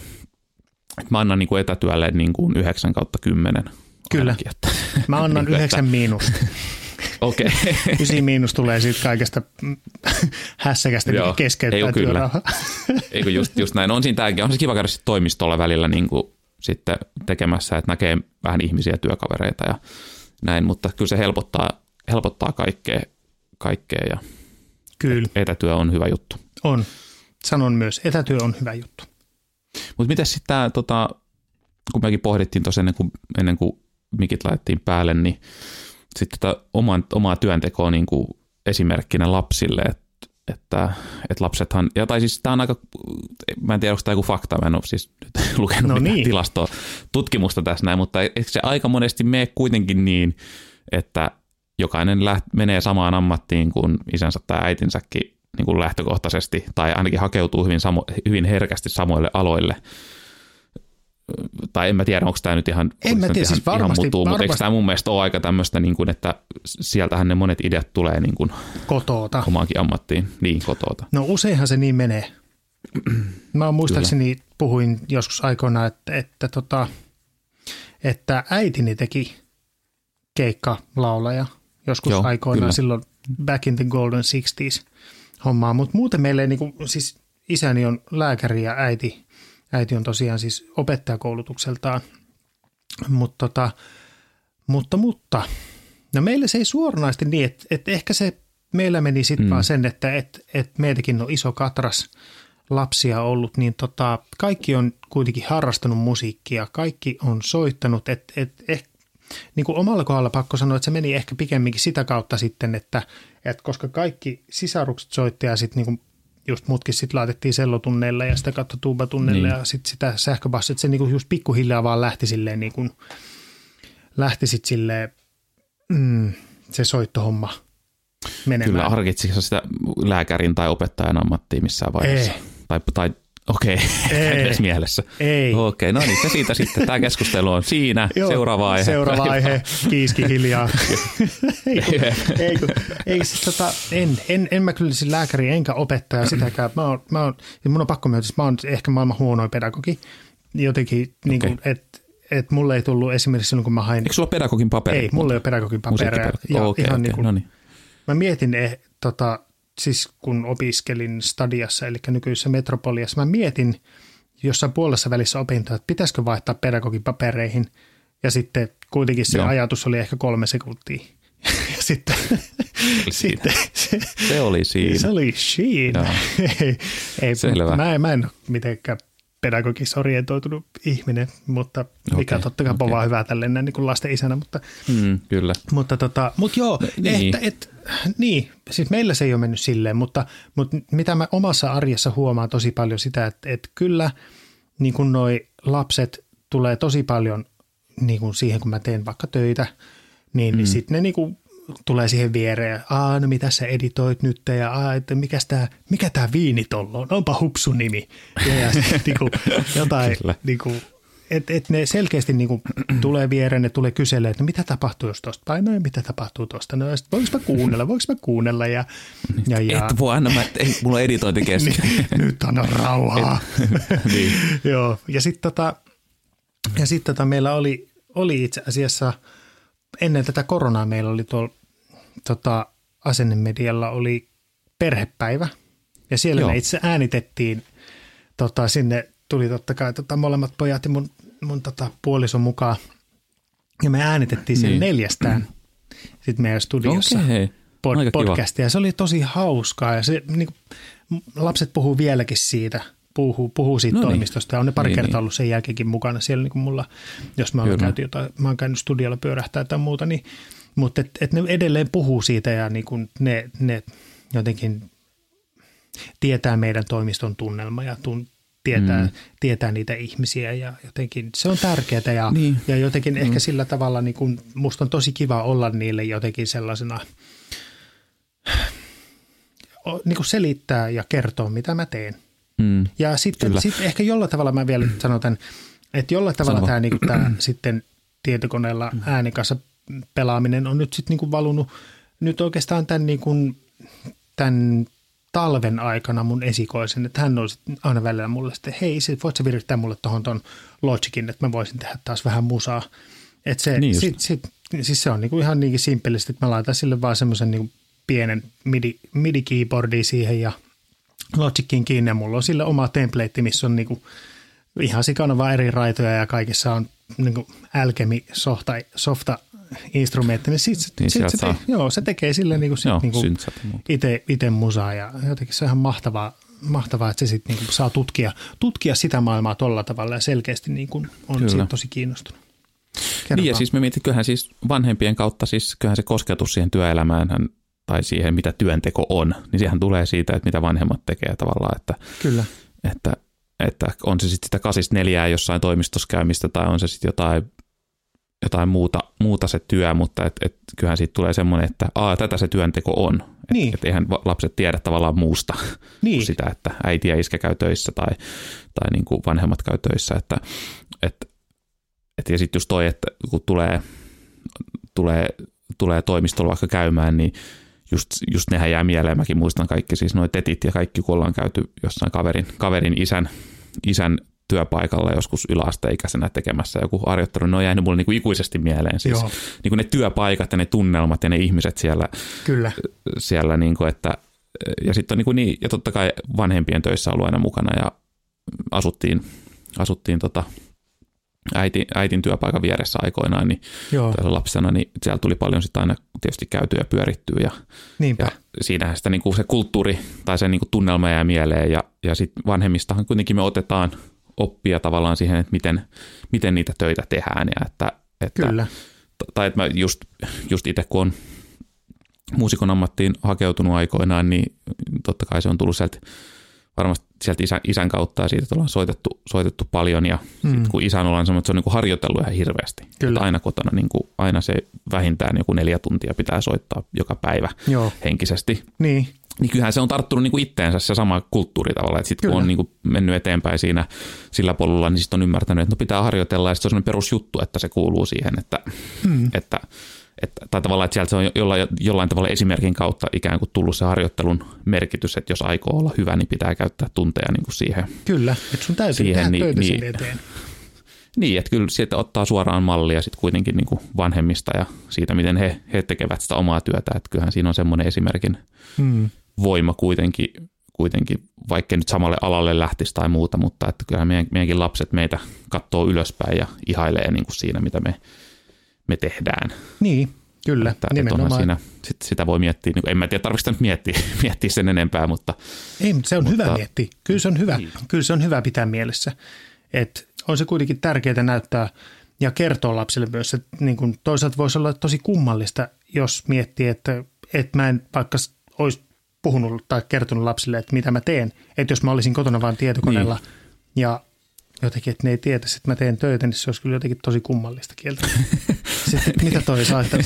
B: että mä annan niin kuin etätyölle niin kuin 9 kautta 10.
A: Kyllä.
B: Ainakin, että,
A: Mä annan
B: niin kuin,
A: yhdeksän miinusta.
B: Okei. Okay.
A: Ysi miinus tulee siitä kaikesta hässäkästä, mikä
B: Joo,
A: keskeyttää
B: ei kyllä. Eikö just, just näin. On siinä tämäkin. On se kiva käydä toimistolla välillä niin kuin sitten tekemässä, että näkee vähän ihmisiä, työkavereita ja näin, mutta kyllä se helpottaa, helpottaa kaikkea, kaikkea ja
A: Kyllä,
B: etätyö on hyvä juttu.
A: on. Sanon myös, etätyö on hyvä juttu.
B: Mutta miten sitten tämä, tota, kun mekin pohdittiin tuossa ennen kuin, ennen kuin mikit laitettiin päälle, niin sitten tätä oman, omaa työntekoa niin kuin esimerkkinä lapsille, että että, että lapsethan, ja tai siis tämä on aika, mä en tiedä, onko tämä joku fakta, mä en ole siis nyt lukenut
A: No niin.
B: tilastoa, tutkimusta tässä näin, mutta eikö se aika monesti mene kuitenkin niin, että jokainen läht, menee samaan ammattiin kuin isänsä tai äitinsäkin niin kuin lähtökohtaisesti, tai ainakin hakeutuu hyvin, samo, hyvin herkästi samoille aloille. Tai en mä tiedä, onko tämä nyt ihan,
A: En mä tiedä,
B: ihan,
A: siis varmasti-
B: ihan mutuu, mutta eikö
A: varmasti-
B: tämä mun mielestä ole aika tämmöistä, niin kuin, että sieltähän ne monet ideat tulee niin kuin
A: Kotoota.
B: omaankin ammattiin, niin kotoota.
A: No useinhan se niin menee. Mä muistaakseni puhuin joskus aikoina, että, että, tota, että äitini teki keikkalaulaja joskus
B: Joo,
A: aikoinaan
B: kyllä.
A: silloin back in the golden 60s hommaa, mutta muuten meille niin kuin, siis isäni on lääkäri ja äiti, äiti on tosiaan siis opettajakoulutukseltaan, mutta, tota, mutta, mutta no meille se ei suoranaisesti niin, että, että ehkä se meillä meni sitten mm. vaan sen, että, että, että meitäkin on iso katras lapsia ollut, niin tota, kaikki on kuitenkin harrastanut musiikkia, kaikki on soittanut, että et, eh, niin kuin omalla kohdalla pakko sanoa, että se meni ehkä pikemminkin sitä kautta sitten, että, että koska kaikki sisarukset soitti ja sitten niin kuin just mutkin sitten laitettiin sellotunneille ja sitä kautta tuubatunneille
B: Niin.
A: ja sitten sitä sähköbassia, että se niin kuin just pikkuhiljaa vaan lähti silleen niin kuin, lähti sitten silleen mm, se soittohomma menemään.
B: Kyllä, harkitsitko sitä lääkärin tai opettajan ammattia missään vaiheessa?
A: Ei.
B: Tai, tai okei, okay. Mielessä.
A: Ei.
B: Okei, okay, no niin, se siitä sitten. Tämä keskustelu on siinä.
A: Joo,
B: seuraava aihe.
A: Seuraava aihe, kiiski hiljaa. ei, kun, ei, kun, ei siis tota, en, en, en mä kyllä siis lääkäri enkä opettaja sitäkään. Mä oon, mä oon, mun on pakko myöntää, että mä oon ehkä maailman huonoin pedagogi. Jotenkin, niin kuin,
B: Okei.
A: että et mulle ei tullut esimerkiksi silloin, kun mä hain.
B: Eikö sulla ole pedagogin paperi?
A: Ei, mulla ei ole pedagogin. Ja
B: Okei,
A: ihan
B: okei,
A: niin kuin,
B: no niin.
A: Mä mietin, eh, tota, siis kun opiskelin Stadiassa, eli nykyisessä Metropoliassa, mä mietin jossain puolessa välissä opintoa, että pitäisikö vaihtaa pedagogin papereihin, ja sitten kuitenkin se
B: Joo.
A: ajatus oli ehkä kolme sekuntia. Ja sitten, sitten se,
B: Se oli siinä.
A: se oli siinä. Ei, ei,
B: Selvä.
A: Mä, en- mä en ole mitenkään pedagogis orientoitunut ihminen, mutta mikä
B: Okei,
A: totta kai okay. vaan hyvää tälleen näin niin kuin lasten isänä, mutta
B: Mm, kyllä.
A: mutta tota, mut joo,
B: niin.
A: niin. Että, et, niin, siis meillä se ei ole mennyt silleen, mutta, mutta mitä mä omassa arjessa huomaan tosi paljon sitä, että, että kyllä niin kun noi lapset tulee tosi paljon niin kun siihen, kun mä teen vaikka töitä, niin, mm. niin sitten ne niin kun tulee siihen viereen, aa no mitä sä editoit nyt ja aa, että mikäs tää, mikä tää viini tollo on, onpa hupsu nimi. Ja, ja sit, niin kun, jotain,
B: Kyllä.
A: niin kun, et, et ne selkeästi niin kuin tulee viereen, ne tulee kyselee, että no mitä tapahtuu jos tuosta painaa ja mitä tapahtuu tuosta. No voinko mä kuunnella, voinko mä kuunnella ja, ja, ja
B: Et voi anna, mä, ei, mulla on editointi kesken.
A: niin, nyt anna rauhaa.
B: niin.
A: Joo, ja sitten tota, ja sit tota meillä oli, oli itse asiassa, ennen tätä koronaa meillä oli tuolla tota, asennemedialla oli perhepäivä. Ja siellä
B: Joo.
A: me itse äänitettiin, tota, sinne tuli totta kai tota, molemmat pojat ja mun, mun tota, puolison mukaan. Ja me äänitettiin siellä
B: Niin.
A: neljästään sitten meidän studiossa
B: Okei,
A: pod, podcastia. Se oli tosi hauskaa ja se, niin kuin, lapset puhuu vieläkin siitä, puhuu, puhuu siitä
B: No niin.
A: toimistosta ja on ne pari
B: Niin,
A: kertaa
B: niin.
A: ollut sen jälkeenkin mukana siellä niin kuin mulla, jos mä oon,
B: Kyllä.
A: käyty jotain, mä oon käynyt studiolla pyörähtää tai muuta, niin, mutta et, et ne edelleen puhuu siitä ja niin kuin ne, ne jotenkin tietää meidän toimiston tunnelma ja tun, tietää, mm. tietää niitä ihmisiä ja jotenkin se on tärkeää ja,
B: Niin.
A: ja jotenkin mm. ehkä sillä tavalla niin kuin, musta on tosi kiva olla niille jotenkin sellaisena niin kuin selittää ja kertoa, mitä mä teen.
B: Mm.
A: Ja sitten sit ehkä jollain tavalla mä vielä sanon tämän, että jollain tavalla
B: Sano
A: tämä, niin kuin, tämä sitten tietokoneella äänen kanssa pelaaminen on nyt sitten niin kuin valunut nyt oikeastaan tämän, niin kuin, tämän talven aikana mun esikoisen, että hän on sitten aina välillä mulle sitten, hei, sit voit sä virittää mulle tuohon ton Logicin, että mä voisin tehdä taas vähän musaa. Että se,
B: Niin
A: sit, sit, siis se on niinku ihan niinkin simppelisti, että mä laitan sille vaan semmoisen niinku pienen MIDI, MIDI-keyboardi siihen ja Logicin kiinni ja mulla on sille oma template, missä on niinku ihan sikana vaan eri raitoja ja kaikissa on niinku Alchemy softa, softa instrumentti, niin, sit,
B: Niin
A: sit se, te, joo, se tekee sille niinku, sit
B: Joo,
A: niinku
B: ja
A: ite, ite musaa ja jotenkin se on ihan mahtavaa, mahtavaa että se sitten niinku saa tutkia, tutkia sitä maailmaa tuolla tavalla ja selkeästi niinku on siitä tosi kiinnostunut. Kerro
B: Niin ja
A: vaan.
B: siis me mietin, että kyllähän siis vanhempien kautta, siis kyllähän se kosketus siihen työelämään hän- tai siihen, mitä työnteko on, niin sehän tulee siitä, että mitä vanhemmat tekee tavallaan, että,
A: Kyllä,
B: että, että on se sitten sitä kasista neljää jossain toimistossa käymistä tai on se sitten jotain, jotain muuta, muuta se työ, mutta et, et, kyllähän siitä tulee semmoinen, että aa, tätä se työnteko on. Et,
A: Niin.
B: et eihän lapset tiedä tavallaan muusta
A: Niin.
B: kuin sitä, että äiti ja iskä käy töissä tai, tai niin kuin vanhemmat käy töissä. Että, et, et, ja sitten just toi, että kun tulee, tulee, tulee toimistolla vaikka käymään, niin just, just nehän jää mieleen. Mäkin muistan kaikki siis noi tetit ja kaikki, kun ollaan käyty jossain kaverin, kaverin isän, isän työpaikalla joskus yläasteikäisenä tekemässä joku harjoittelu, ne on jäänyt mulle niin kuin ikuisesti mieleen. Siis
A: Joo.
B: niin kuin ne työpaikat ja ne tunnelmat ja ne ihmiset siellä,
A: kyllä,
B: siellä niin kuin, että ja sitten on niin, kuin niin, ja totta kai vanhempien töissä ollut aina mukana ja asuttiin, asuttiin tota, äiti, äitin työpaikan vieressä aikoinaan, niin
A: joo,
B: lapsena, niin siellä tuli paljon sitten aina tietysti käytyä ja pyörittyä ja,
A: niinpä.
B: ja siinähän sitä niin kuin se kulttuuri tai se niin kuin tunnelma jää mieleen ja, ja sitten vanhemmistahan kuitenkin me otetaan oppia tavallaan siihen, että miten, miten niitä töitä tehdään ja että, että
A: Kyllä,
B: tai että mä just, just itse kun on muusikon ammattiin hakeutunut aikoinaan, niin totta kai se on tullut sieltä varmasti sieltä isän, isän kautta ja siitä että ollaan soitettu, soitettu paljon ja mm. sit kun isän ollaan sanonut, että se on niin kuin harjoitellut ihan hirveästi.
A: Kyllä.
B: Että aina kotona niin kuin, aina se vähintään joku neljä tuntia pitää soittaa joka päivä
A: joo,
B: henkisesti.
A: niin,
B: Niin kyllähän se on tarttunut niin kuin itteensä se sama kulttuuri tavallaan, että sitten kun on niin kuin mennyt eteenpäin siinä sillä polulla, niin sitten on ymmärtänyt, että no pitää harjoitella ja sitten se on sellainen perusjuttu, että se kuuluu siihen, että, mm. että, että tai tavallaan, että sieltä se on jollain, jollain tavalla esimerkin kautta ikään kuin tullut se harjoittelun merkitys, että jos aikoo olla hyvä, niin pitää käyttää tunteja niin kuin siihen.
A: kyllä, että sun täytyy
B: Siihen,
A: tehdä
B: niin-
A: töitä
B: niin.
A: eteen.
B: Niin, että kyllä sieltä ottaa suoraan mallia sitten kuitenkin niin kuin vanhemmista ja siitä, miten he, he tekevät sitä omaa työtä, että kyllähän siinä on semmoinen esimerkin
A: Mm.
B: voima kuitenkin, kuitenkin, vaikka nyt samalle alalle lähtisi tai muuta, mutta että kyllä meidän, meidänkin lapset meitä katsoo ylöspäin ja ihailee niin kuin siinä, mitä me, me tehdään.
A: Niin, kyllä,
B: Että, että
A: nimenomaan.
B: siinä, sit, sitä voi miettiä, niin en mä tiedä, tarvitsetko nyt miettiä, miettiä sen enempää, mutta
A: Ei, mutta se on
B: Mutta-
A: hyvä miettiä. Kyllä se on hyvä,
B: Niin.
A: kyllä se on hyvä pitää mielessä. että on se kuitenkin tärkeää näyttää ja kertoa lapsille myös, että niin kuin toisaalta voisi olla tosi kummallista, jos miettii, että, että mä en vaikka olisi puhunut tai kertonut lapsille, että mitä mä teen. Että jos mä olisin kotona vain tietokoneella niin. ja jotenkin, että ne ei tietäisi, että mä teen töitä, niin se olisi kyllä jotenkin tosi kummallista kieltä. Sitten, mitä toi saa, että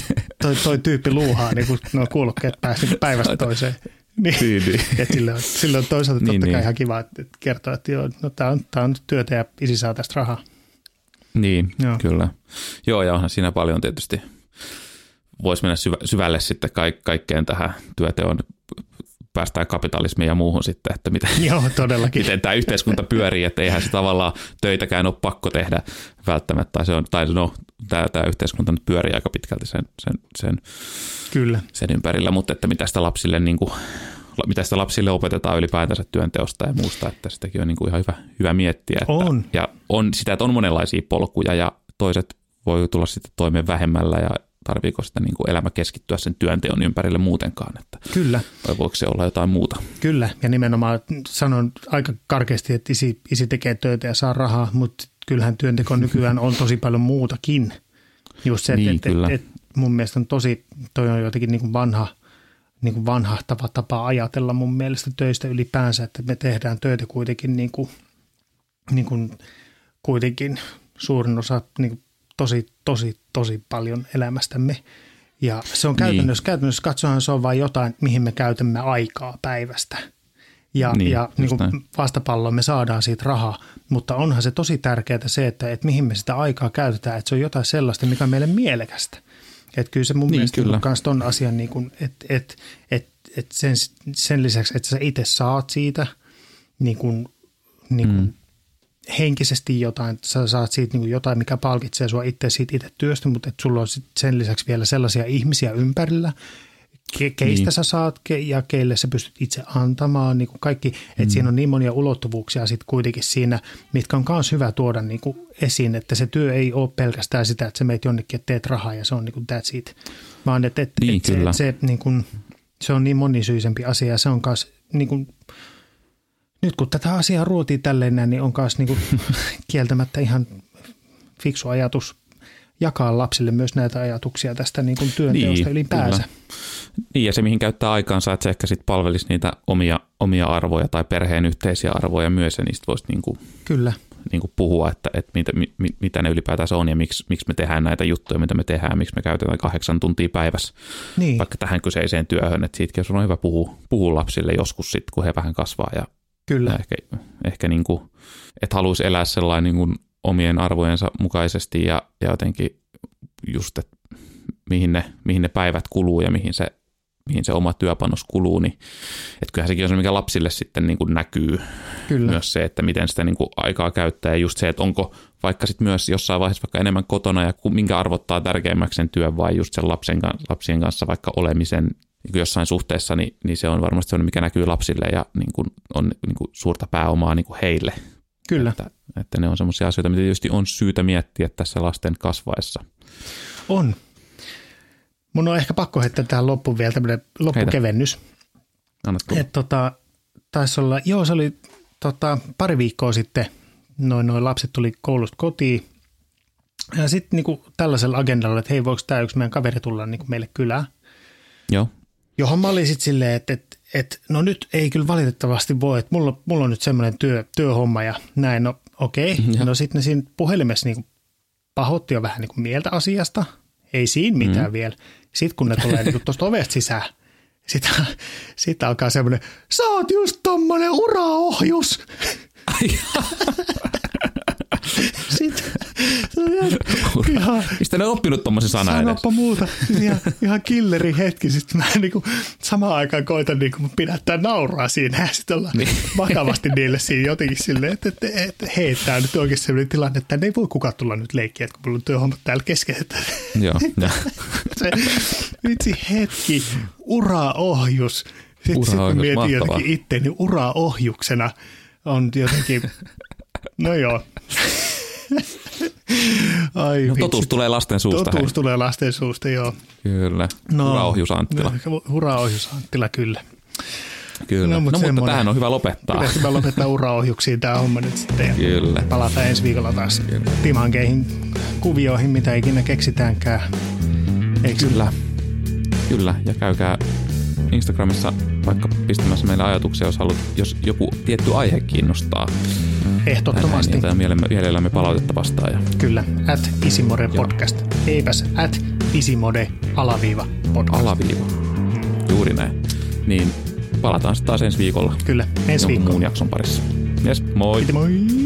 A: toi, toi tyyppi luuhaa, niin kun nuo kuulokkeet pääsi niin päivästä toiseen. Niin.
B: Niin, niin.
A: Et sille, on, sille on toisaalta
B: Niin,
A: totta kai
B: niin.
A: ihan kiva, että kertoo, että joo, no tämä on, tää on työtä ja isi saa tästä rahaa.
B: Niin,
A: Joo.
B: Joo. kyllä. Joo, ja onhan siinä paljon tietysti, voisi mennä syvä, syvälle sitten kaik, kaikkeen tähän työteon, päästään kapitalismiin ja muuhun sitten, että miten,
A: Joo, todellakin.
B: miten tämä yhteiskunta pyörii, että eihän se tavallaan töitäkään ole pakko tehdä välttämättä, tai, se on, tai no, tämä, tämä yhteiskunta nyt pyörii aika pitkälti sen, sen, sen,
A: Kyllä.
B: sen ympärillä, mutta että mitä sitä lapsille, niin kuin, mitä sitä lapsille opetetaan ylipäätänsä työnteosta ja muusta, että sitäkin on niin kuin ihan hyvä, hyvä miettiä. Että,
A: On.
B: Ja on sitä, että on monenlaisia polkuja ja toiset voi tulla sitten toimeen vähemmällä ja tarviiko sitä niin kuin elämä keskittyä sen työnteon ympärille muutenkaan, että
A: Kyllä,
B: vai voiko se olla jotain muuta.
A: kyllä. Ja nimenomaan sanon aika karkeasti, että isi, isi tekee töitä ja saa rahaa, mutta kyllähän työnteko nykyään on tosi paljon muutakin. Just se,
B: Niin,
A: että,
B: kyllä.
A: että, että mun mielestä on tosi, toi on jotenkin niin kuin vanha, niin kuin vanhahtava tapa ajatella mun mielestä töistä ylipäänsä, että me tehdään töitä kuitenkin niin kuin, niin kuin kuitenkin suurin osa niin kuin tosi, tosi, tosi paljon elämästämme. Ja se on
B: Niin.
A: käytännössä, käytännössä katsoen se on vain jotain, mihin me käytämme aikaa päivästä. Ja,
B: Niin,
A: ja niin kuin vastapalloon me saadaan siitä rahaa, mutta onhan se tosi tärkeää se, että, että mihin me sitä aikaa käytetään, että se on jotain sellaista, mikä on meille mielekästä. Että kyllä se mun
B: Niin,
A: mielestä
B: kyllä.
A: myös ton asian, niin kuin, että, että, että, että sen, sen lisäksi, että sä itse saat siitä niin kuin, niin kuin
B: Mm.
A: Henkisesti jotain, että sä saat siitä niin kuin jotain, mikä palkitsee sua itse siitä itse työstä, mutta että sulla on sit sen lisäksi vielä sellaisia ihmisiä ympärillä, ke- keistä
B: Niin.
A: niin. sä saat ke- ja keille sä pystyt itse antamaan, niin kuin kaikki, että
B: Mm.
A: siinä on niin monia ulottuvuuksia sitten kuitenkin siinä, mitkä on myös hyvä tuoda niin kuin esiin, että se työ ei ole pelkästään sitä, että sä meet jonnekin, että teet rahaa ja se on niin kuin that's it, vaan että, että,
B: Niin,
A: että se, se, niin kuin, se on niin monisyisempi asia ja se on myös niin kuin, nyt kun tätä asiaa ruotii tälleen näin, niin on myös niin kuin kieltämättä ihan fiksu ajatus jakaa lapsille myös näitä ajatuksia tästä niin kuin työnteosta
B: Niin,
A: ylipäänsä.
B: kyllä. Niin, ja se mihin käyttää aikaansa, että se ehkä sitten palvelisi niitä omia, omia arvoja tai perheen yhteisiä arvoja myös, ja niistä voisi niinku,
A: Kyllä,
B: niinku puhua, että, että mitä, mi, mi- mitä ne ylipäätään on, ja miksi, miksi me tehdään näitä juttuja, mitä me tehdään, miksi me käytetään kahdeksan tuntia päivässä,
A: niin,
B: vaikka tähän kyseiseen työhön, että siitäkin on hyvä puhua, puhua lapsille joskus sitten, kun he vähän kasvaa, ja
A: kyllä,
B: ja ehkä, ehkä niin kuin, että haluaisi elää sellainen niin kuin omien arvojensa mukaisesti ja, ja jotenkin just, että mihin ne, mihin ne päivät kuluu ja mihin se, mihin se oma työpanos kuluu, niin että kyllähän sekin on se, mikä lapsille sitten niin kuin näkyy
A: kyllä,
B: myös se, että miten sitä niin kuin aikaa käyttää ja just se, että onko vaikka sitten myös jossain vaiheessa vaikka enemmän kotona ja minkä arvottaa tärkeimmäksi sen työn vai just sen lapsen, lapsien kanssa vaikka olemisen niin kuin jossain suhteessa, niin, niin se on varmasti sellainen, mikä näkyy lapsille ja niin kuin on niin kuin suurta pääomaa niin kuin heille.
A: kyllä.
B: Että, että ne on sellaisia asioita, mitä tietysti on syytä miettiä tässä lasten kasvaessa.
A: On. Mun on ehkä pakko heittää tähän loppuun vielä tämmöinen loppukevennys. Et tota, taisi olla, joo se oli tota, pari viikkoa sitten, noin, noin lapset tuli koulusta kotiin. Ja sitten niinku tällaisella agendalla, että hei voiko tämä yksi meidän kaveri tulla niinku meille kylään.
B: Joo,
A: Johon mä olin sitten silleen, että, että, että no nyt ei kyllä valitettavasti voi, että mulla, mulla on nyt semmoinen työ, työhomma ja näin, no okei. Okay.
B: Joo.
A: No sitten ne siinä puhelimessa niinku pahoitti jo vähän niinku mieltä asiasta, ei siinä mitään mm. vielä. Sitten kun ne tulee niinku tuosta ovesta sisään, sitten sit alkaa semmoinen, sä oot just tommonen uraohjus. Sitten ihan,
B: mistä ne on oppinut tuommoisen sanan edes?
A: Sanoppa muuta. Ihan, ihan killeri hetki. Sitten mä niinku, samaan aikaan koitan niinku pidättää nauraa siinä. Ja sitten ollaan
B: Niin.
A: niin. vakavasti niille siinä jotenkin silleen, että, että, että hei, tämä on nyt oikein sellainen tilanne, että tänne ei voi kukaan tulla nyt leikkiä, että kun mulla on työhommat täällä kesken. Että
B: Joo,
A: se, vitsi hetki, uraohjus. Sitten sit
B: Uraohjus,
A: kun mietin
B: mahtavaa.
A: jotenkin itteeni uraohjuksena, on jotenkin, no joo. Ai
B: No,
A: vitsi.
B: totuus tulee lasten suusta.
A: Totuus tulee lasten suusta, joo.
B: Hei. Kyllä. No, Uraohjus Anttila.
A: Uraohjus Anttila, kyllä.
B: Kyllä.
A: No,
B: No,
A: mut
B: mutta tähän on hyvä lopettaa.
A: Pitäisikö mä lopettaa uraohjuksiin tämä homma nyt sitten
B: Kyllä.
A: palata ensi viikolla taas timankeihin, kuvioihin, mitä ikinä keksitäänkään. Eikö
B: Kyllä. Kyllä, ja käykää Instagramissa vaikka pistämässä meille ajatuksia, jos, haluat, jos joku tietty aihe kiinnostaa.
A: Ehdottomasti.
B: Näin, Niitä mielellämme, mielellämme palautetta vastaan. Ja
A: Kyllä, at Isimode podcast. Eipäs at Isimode alaviiva podcast.
B: alaviiva. Juuri näin. Niin palataan sitten taas ensi viikolla.
A: Kyllä, ensi
B: jonkun
A: viikolla.
B: muun jakson parissa. Yes, moi.
A: Kiitos, moi!